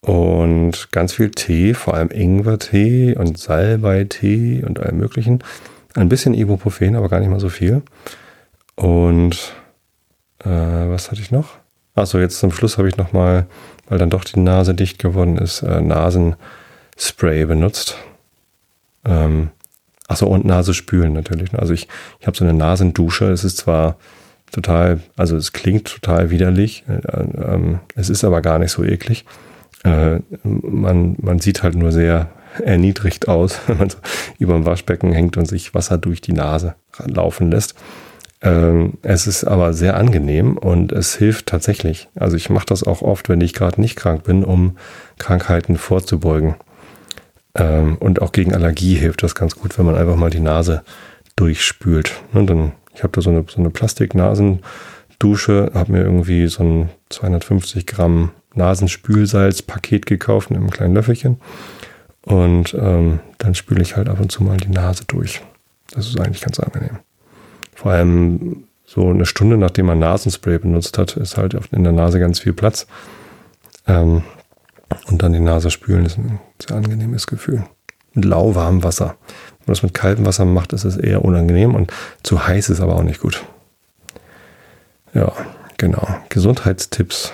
und ganz viel Tee, vor allem Ingwertee und Salbeitee und allem möglichen, ein bisschen Ibuprofen, aber gar nicht mal so viel. Und äh, was hatte ich noch? Achso, jetzt zum Schluss habe ich nochmal, weil dann doch die Nase dicht geworden ist, äh, Nasenspray benutzt. Ähm, achso, und Nase spülen natürlich. Also ich, ich habe so eine Nasendusche. Es ist zwar total, also es klingt total widerlich, äh, äh, es ist aber gar nicht so eklig. Äh, man, man sieht halt nur sehr erniedrigt aus, [laughs] wenn man so über dem Waschbecken hängt und sich Wasser durch die Nase laufen lässt. Ähm, es ist aber sehr angenehm und es hilft tatsächlich. Also ich mache das auch oft, wenn ich gerade nicht krank bin, um Krankheiten vorzubeugen. Ähm, und auch gegen Allergie hilft das ganz gut, wenn man einfach mal die Nase durchspült. Und dann, ich habe da so eine, so eine Plastiknasendusche, habe mir irgendwie so ein 250 Gramm Nasenspülsalz-Paket gekauft in einem kleinen Löffelchen und ähm, dann spüle ich halt ab und zu mal die Nase durch. Das ist eigentlich ganz angenehm. Vor allem so eine Stunde nachdem man Nasenspray benutzt hat, ist halt in der Nase ganz viel Platz. Ähm, und dann die Nase spülen ist ein sehr angenehmes Gefühl. Mit lauwarmem Wasser. Wenn man das mit kaltem Wasser macht, ist es eher unangenehm und zu heiß ist aber auch nicht gut. Ja, genau. Gesundheitstipps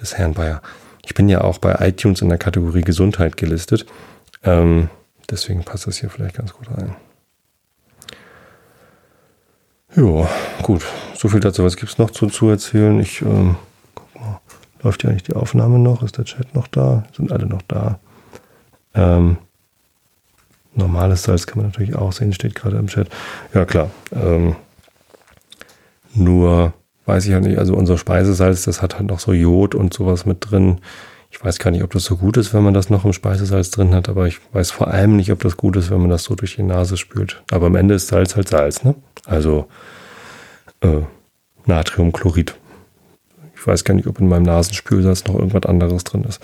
des Herrn Bayer. Ich bin ja auch bei iTunes in der Kategorie Gesundheit gelistet. Ähm, deswegen passt das hier vielleicht ganz gut rein. Ja, gut. So viel dazu. Was gibt es noch zu, zu erzählen? Ich ähm. Läuft ja eigentlich die Aufnahme noch? Ist der Chat noch da? Sind alle noch da? Ähm, normales Salz kann man natürlich auch sehen, steht gerade im Chat. Ja, klar. Ähm, nur weiß ich ja nicht, also unser Speisesalz, das hat halt noch so Jod und sowas mit drin. Ich weiß gar nicht, ob das so gut ist, wenn man das noch im Speisesalz drin hat, aber ich weiß vor allem nicht, ob das gut ist, wenn man das so durch die Nase spült. Aber am Ende ist Salz halt Salz, ne? Also äh, Natriumchlorid. Ich weiß gar nicht, ob in meinem Nasenspülsalz noch irgendwas anderes drin ist.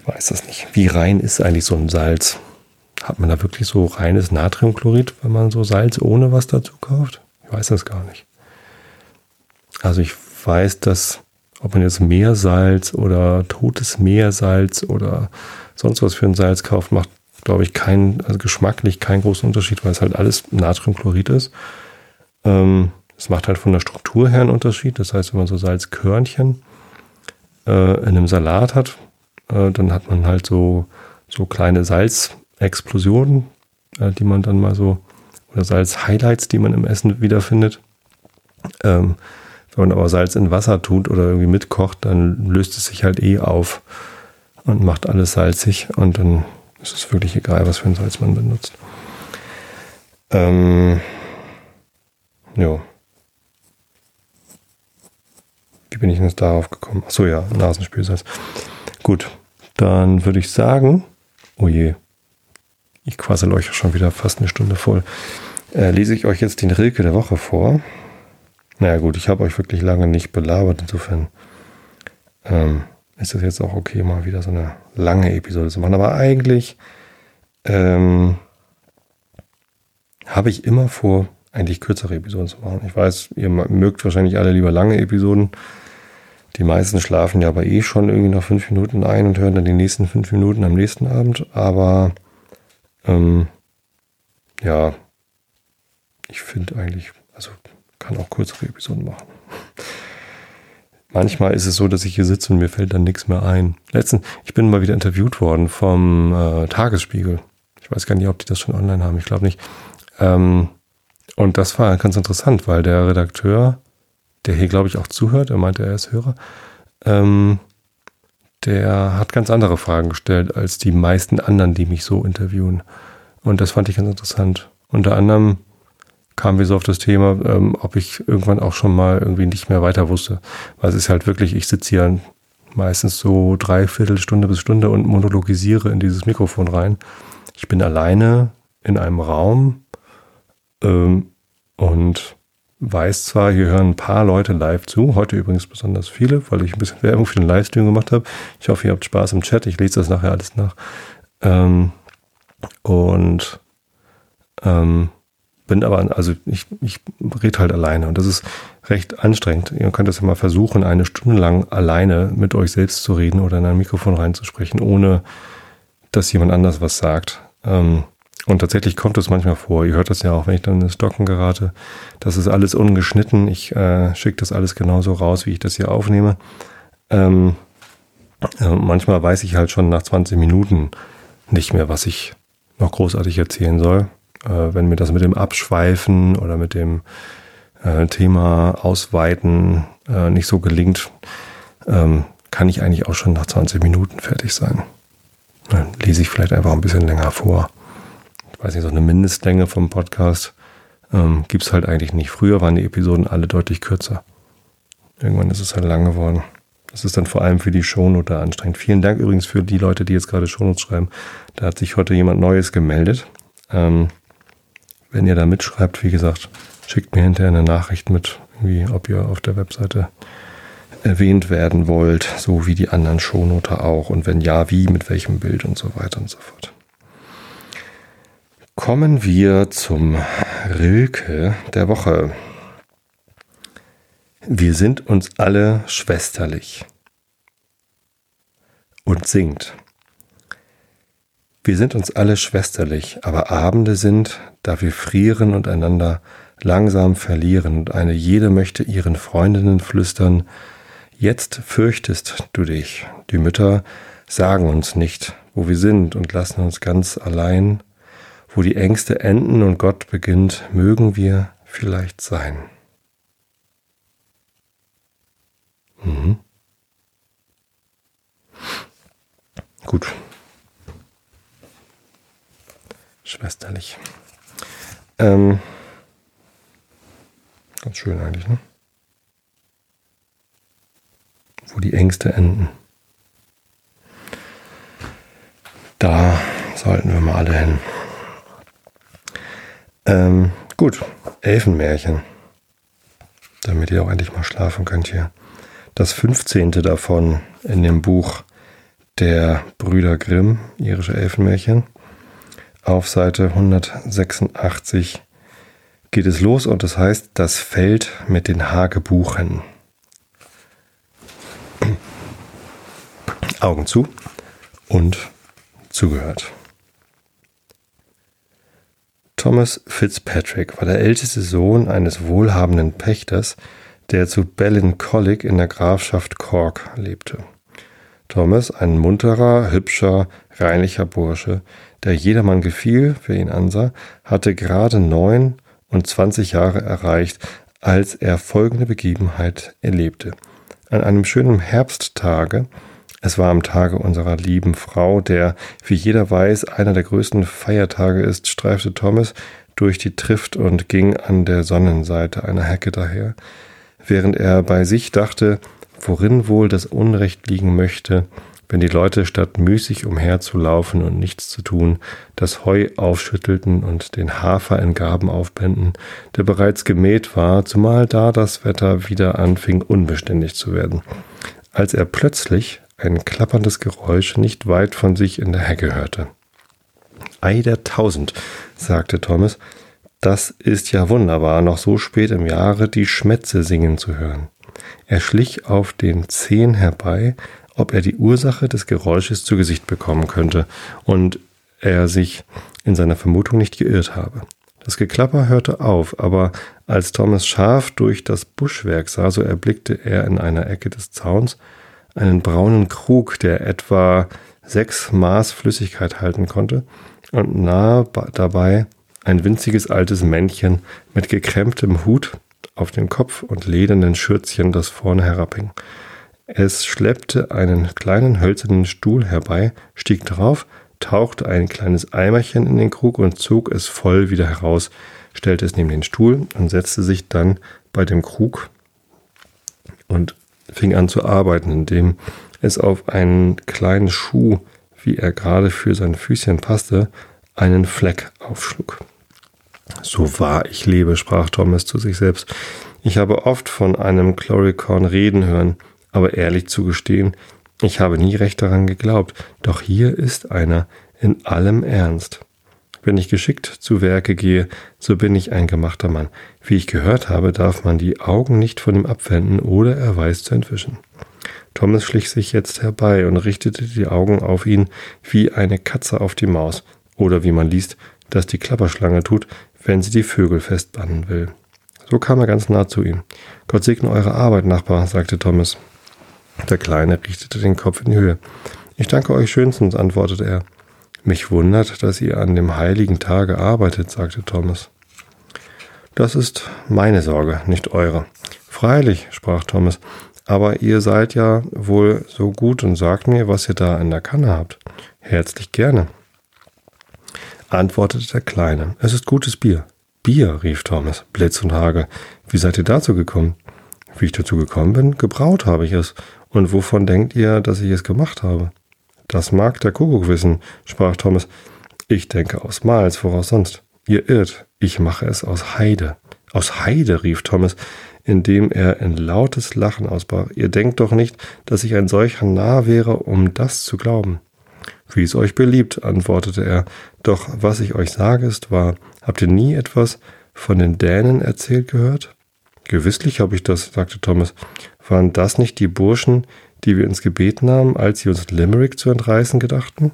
Ich weiß das nicht. Wie rein ist eigentlich so ein Salz? hat man da wirklich so reines Natriumchlorid, wenn man so Salz ohne was dazu kauft? Ich weiß das gar nicht. Also ich weiß, dass ob man jetzt Meersalz oder totes Meersalz oder sonst was für ein Salz kauft, macht, glaube ich, keinen, also geschmacklich keinen großen Unterschied, weil es halt alles Natriumchlorid ist. Ähm, es macht halt von der Struktur her einen Unterschied. Das heißt, wenn man so Salzkörnchen äh, in einem Salat hat, äh, dann hat man halt so, so kleine Salzexplosionen, äh, die man dann mal so, oder Salzhighlights, die man im Essen wiederfindet. Ähm, wenn man aber Salz in Wasser tut oder irgendwie mitkocht, dann löst es sich halt eh auf und macht alles salzig und dann ist es wirklich egal, was für ein Salz man benutzt. Ähm, ja. Wie bin ich denn jetzt darauf gekommen? Achso, ja, Nasenspülsalz. Gut, dann würde ich sagen, oh je, ich quassel euch schon wieder fast eine Stunde voll. Äh, lese ich euch jetzt den Rilke der Woche vor. Naja gut, ich habe euch wirklich lange nicht belabert, insofern ähm, ist es jetzt auch okay, mal wieder so eine lange Episode zu machen. Aber eigentlich ähm, habe ich immer vor, eigentlich kürzere Episoden zu machen. Ich weiß, ihr mögt wahrscheinlich alle lieber lange Episoden. Die meisten schlafen ja aber eh schon irgendwie nach fünf Minuten ein und hören dann die nächsten fünf Minuten am nächsten Abend. Aber ähm, ja, ich finde eigentlich, also kann auch kürzere Episoden machen. Manchmal ist es so, dass ich hier sitze und mir fällt dann nichts mehr ein. Letztens, ich bin mal wieder interviewt worden vom äh, Tagesspiegel. Ich weiß gar nicht, ob die das schon online haben. Ich glaube nicht. Ähm, und das war ganz interessant, weil der Redakteur, der hier, glaube ich, auch zuhört, er meinte, er ist Hörer, ähm, der hat ganz andere Fragen gestellt als die meisten anderen, die mich so interviewen. Und das fand ich ganz interessant. Unter anderem kamen wir so auf das Thema, ähm, ob ich irgendwann auch schon mal irgendwie nicht mehr weiter wusste. Weil es ist halt wirklich, ich sitze hier meistens so dreiviertel Stunde bis Stunde und monologisiere in dieses Mikrofon rein. Ich bin alleine in einem Raum ähm, und weiß zwar, hier hören ein paar Leute live zu, heute übrigens besonders viele, weil ich ein bisschen [laughs] Werbung für den Livestream gemacht habe. Ich hoffe, ihr habt Spaß im Chat, ich lese das nachher alles nach. Ähm, und ähm, bin aber, also ich, ich rede halt alleine und das ist recht anstrengend. Ihr könnt das ja mal versuchen, eine Stunde lang alleine mit euch selbst zu reden oder in ein Mikrofon reinzusprechen, ohne dass jemand anders was sagt. Ähm, und tatsächlich kommt es manchmal vor. Ihr hört das ja auch, wenn ich dann ins Stocken gerate. Das ist alles ungeschnitten. Ich äh, schicke das alles genauso raus, wie ich das hier aufnehme. Ähm, äh, manchmal weiß ich halt schon nach 20 Minuten nicht mehr, was ich noch großartig erzählen soll äh, wenn mir das mit dem Abschweifen oder mit dem äh, Thema Ausweiten äh, nicht so gelingt, ähm, kann ich eigentlich auch schon nach 20 Minuten fertig sein. Dann lese ich vielleicht einfach ein bisschen länger vor. Weiß nicht, so eine Mindestlänge vom Podcast ähm, gibt es halt eigentlich nicht. Früher waren die Episoden alle deutlich kürzer. Irgendwann ist es halt lang geworden. Das ist dann vor allem für die Shownote anstrengend. Vielen Dank übrigens für die Leute, die jetzt gerade Shownotes schreiben. Da hat sich heute jemand Neues gemeldet. Ähm, wenn ihr da mitschreibt, wie gesagt, schickt mir hinterher eine Nachricht mit, wie, ob ihr auf der Webseite erwähnt werden wollt, so wie die anderen Shownoter auch. Und wenn ja, wie, mit welchem Bild und so weiter und so fort. Kommen wir zum Rilke der Woche. Wir sind uns alle schwesterlich. Und singt. Wir sind uns alle schwesterlich, aber Abende sind, da wir frieren und einander langsam verlieren, und eine jede möchte ihren Freundinnen flüstern, jetzt fürchtest du dich. Die Mütter sagen uns nicht, wo wir sind und lassen uns ganz allein. Wo die Ängste enden und Gott beginnt, mögen wir vielleicht sein. Mhm. Gut, Schwesterlich. Ähm, ganz schön eigentlich, ne? Wo die Ängste enden. Da sollten wir mal alle hin. Ähm, gut, Elfenmärchen. Damit ihr auch endlich mal schlafen könnt hier. Das 15. davon in dem Buch der Brüder Grimm, irische Elfenmärchen auf Seite 186 geht es los und das heißt das Feld mit den Hagebuchen. Augen zu und zugehört. Thomas Fitzpatrick war der älteste Sohn eines wohlhabenden Pächters, der zu Ballincollig in der Grafschaft Cork lebte. Thomas, ein munterer, hübscher, reinlicher Bursche, der jedermann gefiel, wer ihn ansah, hatte gerade neun und zwanzig Jahre erreicht, als er folgende Begebenheit erlebte. An einem schönen Herbsttage, es war am Tage unserer lieben Frau, der, wie jeder weiß, einer der größten Feiertage ist, streifte Thomas durch die Trift und ging an der Sonnenseite einer Hecke daher. Während er bei sich dachte, worin wohl das Unrecht liegen möchte, wenn die Leute statt müßig umherzulaufen und nichts zu tun, das Heu aufschüttelten und den Hafer in Gaben aufbänden, der bereits gemäht war, zumal da das Wetter wieder anfing unbeständig zu werden, als er plötzlich ein klapperndes Geräusch nicht weit von sich in der Hecke hörte. Ei der Tausend, sagte Thomas, das ist ja wunderbar, noch so spät im Jahre die Schmätze singen zu hören. Er schlich auf den Zehen herbei, ob er die Ursache des Geräusches zu Gesicht bekommen könnte und er sich in seiner Vermutung nicht geirrt habe. Das Geklapper hörte auf, aber als Thomas scharf durch das Buschwerk sah, so erblickte er in einer Ecke des Zauns einen braunen Krug, der etwa sechs Maß Flüssigkeit halten konnte, und nahe dabei ein winziges altes Männchen mit gekremptem Hut auf dem Kopf und ledernen Schürzchen, das vorne herabhing. Es schleppte einen kleinen hölzernen Stuhl herbei, stieg drauf, tauchte ein kleines Eimerchen in den Krug und zog es voll wieder heraus, stellte es neben den Stuhl und setzte sich dann bei dem Krug und fing an zu arbeiten, indem es auf einen kleinen Schuh, wie er gerade für sein Füßchen passte, einen Fleck aufschlug. So wahr ich lebe, sprach Thomas zu sich selbst. Ich habe oft von einem Chloricorn reden hören, aber ehrlich zu gestehen, ich habe nie recht daran geglaubt, doch hier ist einer in allem Ernst. Wenn ich geschickt zu Werke gehe, so bin ich ein gemachter Mann. Wie ich gehört habe, darf man die Augen nicht von ihm abwenden oder er weiß zu entwischen. Thomas schlich sich jetzt herbei und richtete die Augen auf ihn wie eine Katze auf die Maus, oder wie man liest, dass die Klapperschlange tut, wenn sie die Vögel festbannen will. So kam er ganz nah zu ihm. Gott segne eure Arbeit, Nachbar, sagte Thomas. Der Kleine richtete den Kopf in die Höhe. Ich danke euch schönstens, antwortete er. Mich wundert, dass ihr an dem heiligen Tage arbeitet, sagte Thomas. Das ist meine Sorge, nicht eure. Freilich, sprach Thomas, aber ihr seid ja wohl so gut und sagt mir, was ihr da in der Kanne habt. Herzlich gerne. Antwortete der Kleine. Es ist gutes Bier. Bier, rief Thomas, Blitz und Hagel. Wie seid ihr dazu gekommen? Wie ich dazu gekommen bin? Gebraut habe ich es. Und wovon denkt ihr, dass ich es gemacht habe? Das mag der Kuckuck wissen, sprach Thomas. Ich denke aus Malz, woraus sonst? Ihr irrt, ich mache es aus Heide. Aus Heide, rief Thomas, indem er in lautes Lachen ausbrach. Ihr denkt doch nicht, dass ich ein solcher Narr wäre, um das zu glauben. Wie es euch beliebt, antwortete er. Doch was ich euch sage, ist wahr. Habt ihr nie etwas von den Dänen erzählt gehört? Gewisslich habe ich das, sagte Thomas. Waren das nicht die Burschen, die wir ins Gebet nahmen, als sie uns Limerick zu entreißen gedachten?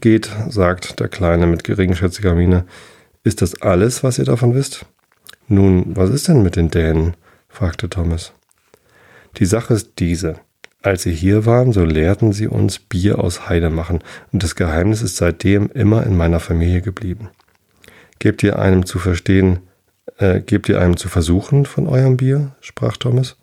Geht, sagt der Kleine mit geringschätziger Miene. Ist das alles, was ihr davon wisst? Nun, was ist denn mit den Dänen? fragte Thomas. Die Sache ist diese. Als sie hier waren, so lehrten sie uns Bier aus Heide machen, und das Geheimnis ist seitdem immer in meiner Familie geblieben. Gebt ihr einem zu verstehen, äh, gebt ihr einem zu versuchen von eurem Bier? sprach Thomas.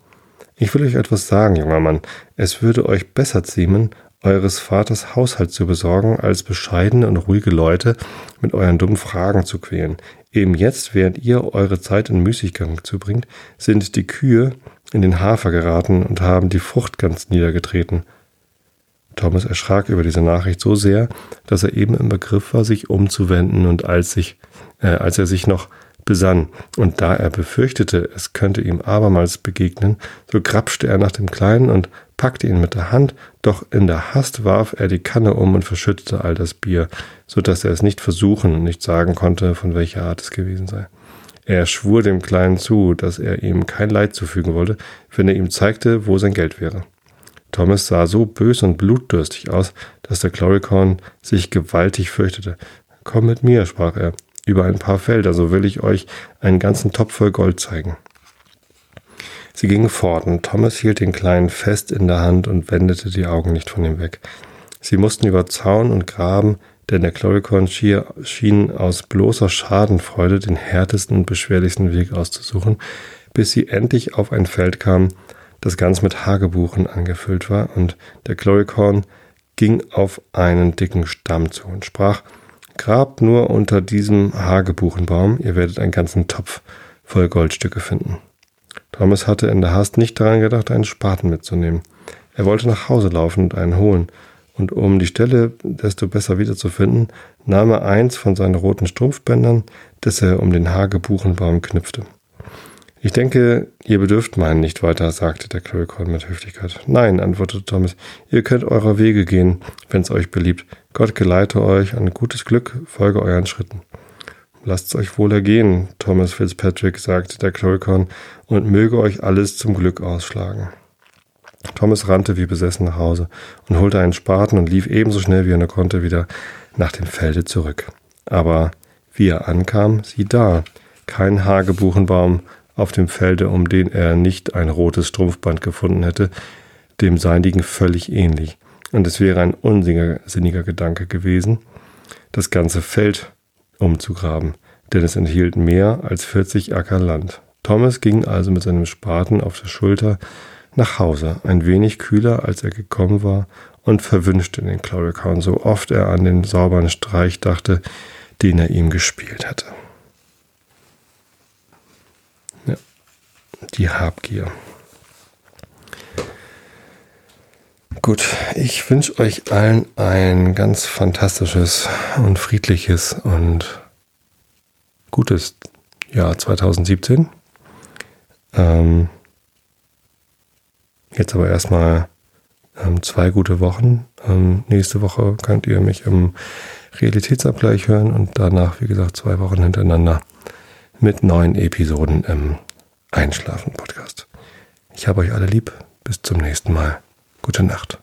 Ich will euch etwas sagen, junger Mann. Es würde euch besser ziemen, eures Vaters Haushalt zu besorgen, als bescheidene und ruhige Leute mit euren dummen Fragen zu quälen. Eben jetzt, während ihr eure Zeit in Müßiggang zubringt, sind die Kühe in den Hafer geraten und haben die Frucht ganz niedergetreten. Thomas erschrak über diese Nachricht so sehr, dass er eben im Begriff war, sich umzuwenden und als, sich, äh, als er sich noch besann, und da er befürchtete, es könnte ihm abermals begegnen, so grapschte er nach dem Kleinen und packte ihn mit der Hand, doch in der Hast warf er die Kanne um und verschüttete all das Bier, so dass er es nicht versuchen und nicht sagen konnte, von welcher Art es gewesen sei. Er schwur dem Kleinen zu, dass er ihm kein Leid zufügen wollte, wenn er ihm zeigte, wo sein Geld wäre. Thomas sah so bös und blutdürstig aus, dass der Chloricorn sich gewaltig fürchtete. Komm mit mir, sprach er, über ein paar Felder, so will ich euch einen ganzen Topf voll Gold zeigen. Sie gingen fort, und Thomas hielt den Kleinen fest in der Hand und wendete die Augen nicht von ihm weg. Sie mussten über Zaun und Graben, denn der Chloricon schien aus bloßer Schadenfreude den härtesten und beschwerlichsten Weg auszusuchen, bis sie endlich auf ein Feld kamen, das ganz mit Hagebuchen angefüllt war, und der Chloricon ging auf einen dicken Stamm zu und sprach, Grabt nur unter diesem Hagebuchenbaum, ihr werdet einen ganzen Topf voll Goldstücke finden. Thomas hatte in der Hast nicht daran gedacht, einen Spaten mitzunehmen. Er wollte nach Hause laufen und einen holen, und um die Stelle desto besser wiederzufinden, nahm er eins von seinen roten Strumpfbändern, das er um den Hagebuchenbaum knüpfte. Ich denke, ihr bedürft meinen nicht weiter, sagte der Clericon mit Höflichkeit. Nein, antwortete Thomas, ihr könnt eurer Wege gehen, wenn es euch beliebt. Gott geleite euch an gutes Glück, folge euren Schritten. Lasst es euch wohl ergehen, Thomas Fitzpatrick, sagte der Clericon, und möge euch alles zum Glück ausschlagen. Thomas rannte wie besessen nach Hause und holte einen Spaten und lief ebenso schnell wie er nur konnte wieder nach dem Felde zurück. Aber wie er ankam, sieh da, kein Hagebuchenbaum auf dem Felde, um den er nicht ein rotes Strumpfband gefunden hätte, dem seinigen völlig ähnlich. Und es wäre ein unsinniger Gedanke gewesen, das ganze Feld umzugraben, denn es enthielt mehr als 40 Acker Land. Thomas ging also mit seinem Spaten auf der Schulter nach Hause, ein wenig kühler, als er gekommen war, und verwünschte den Chloricon, so oft er an den sauberen Streich dachte, den er ihm gespielt hatte. Ja, die Habgier. Gut, ich wünsche euch allen ein ganz fantastisches und friedliches und gutes Jahr 2017. Ähm, Jetzt aber erstmal ähm, zwei gute Wochen. Ähm, nächste Woche könnt ihr mich im Realitätsabgleich hören und danach, wie gesagt, zwei Wochen hintereinander mit neuen Episoden im Einschlafen-Podcast. Ich habe euch alle lieb. Bis zum nächsten Mal. Gute Nacht.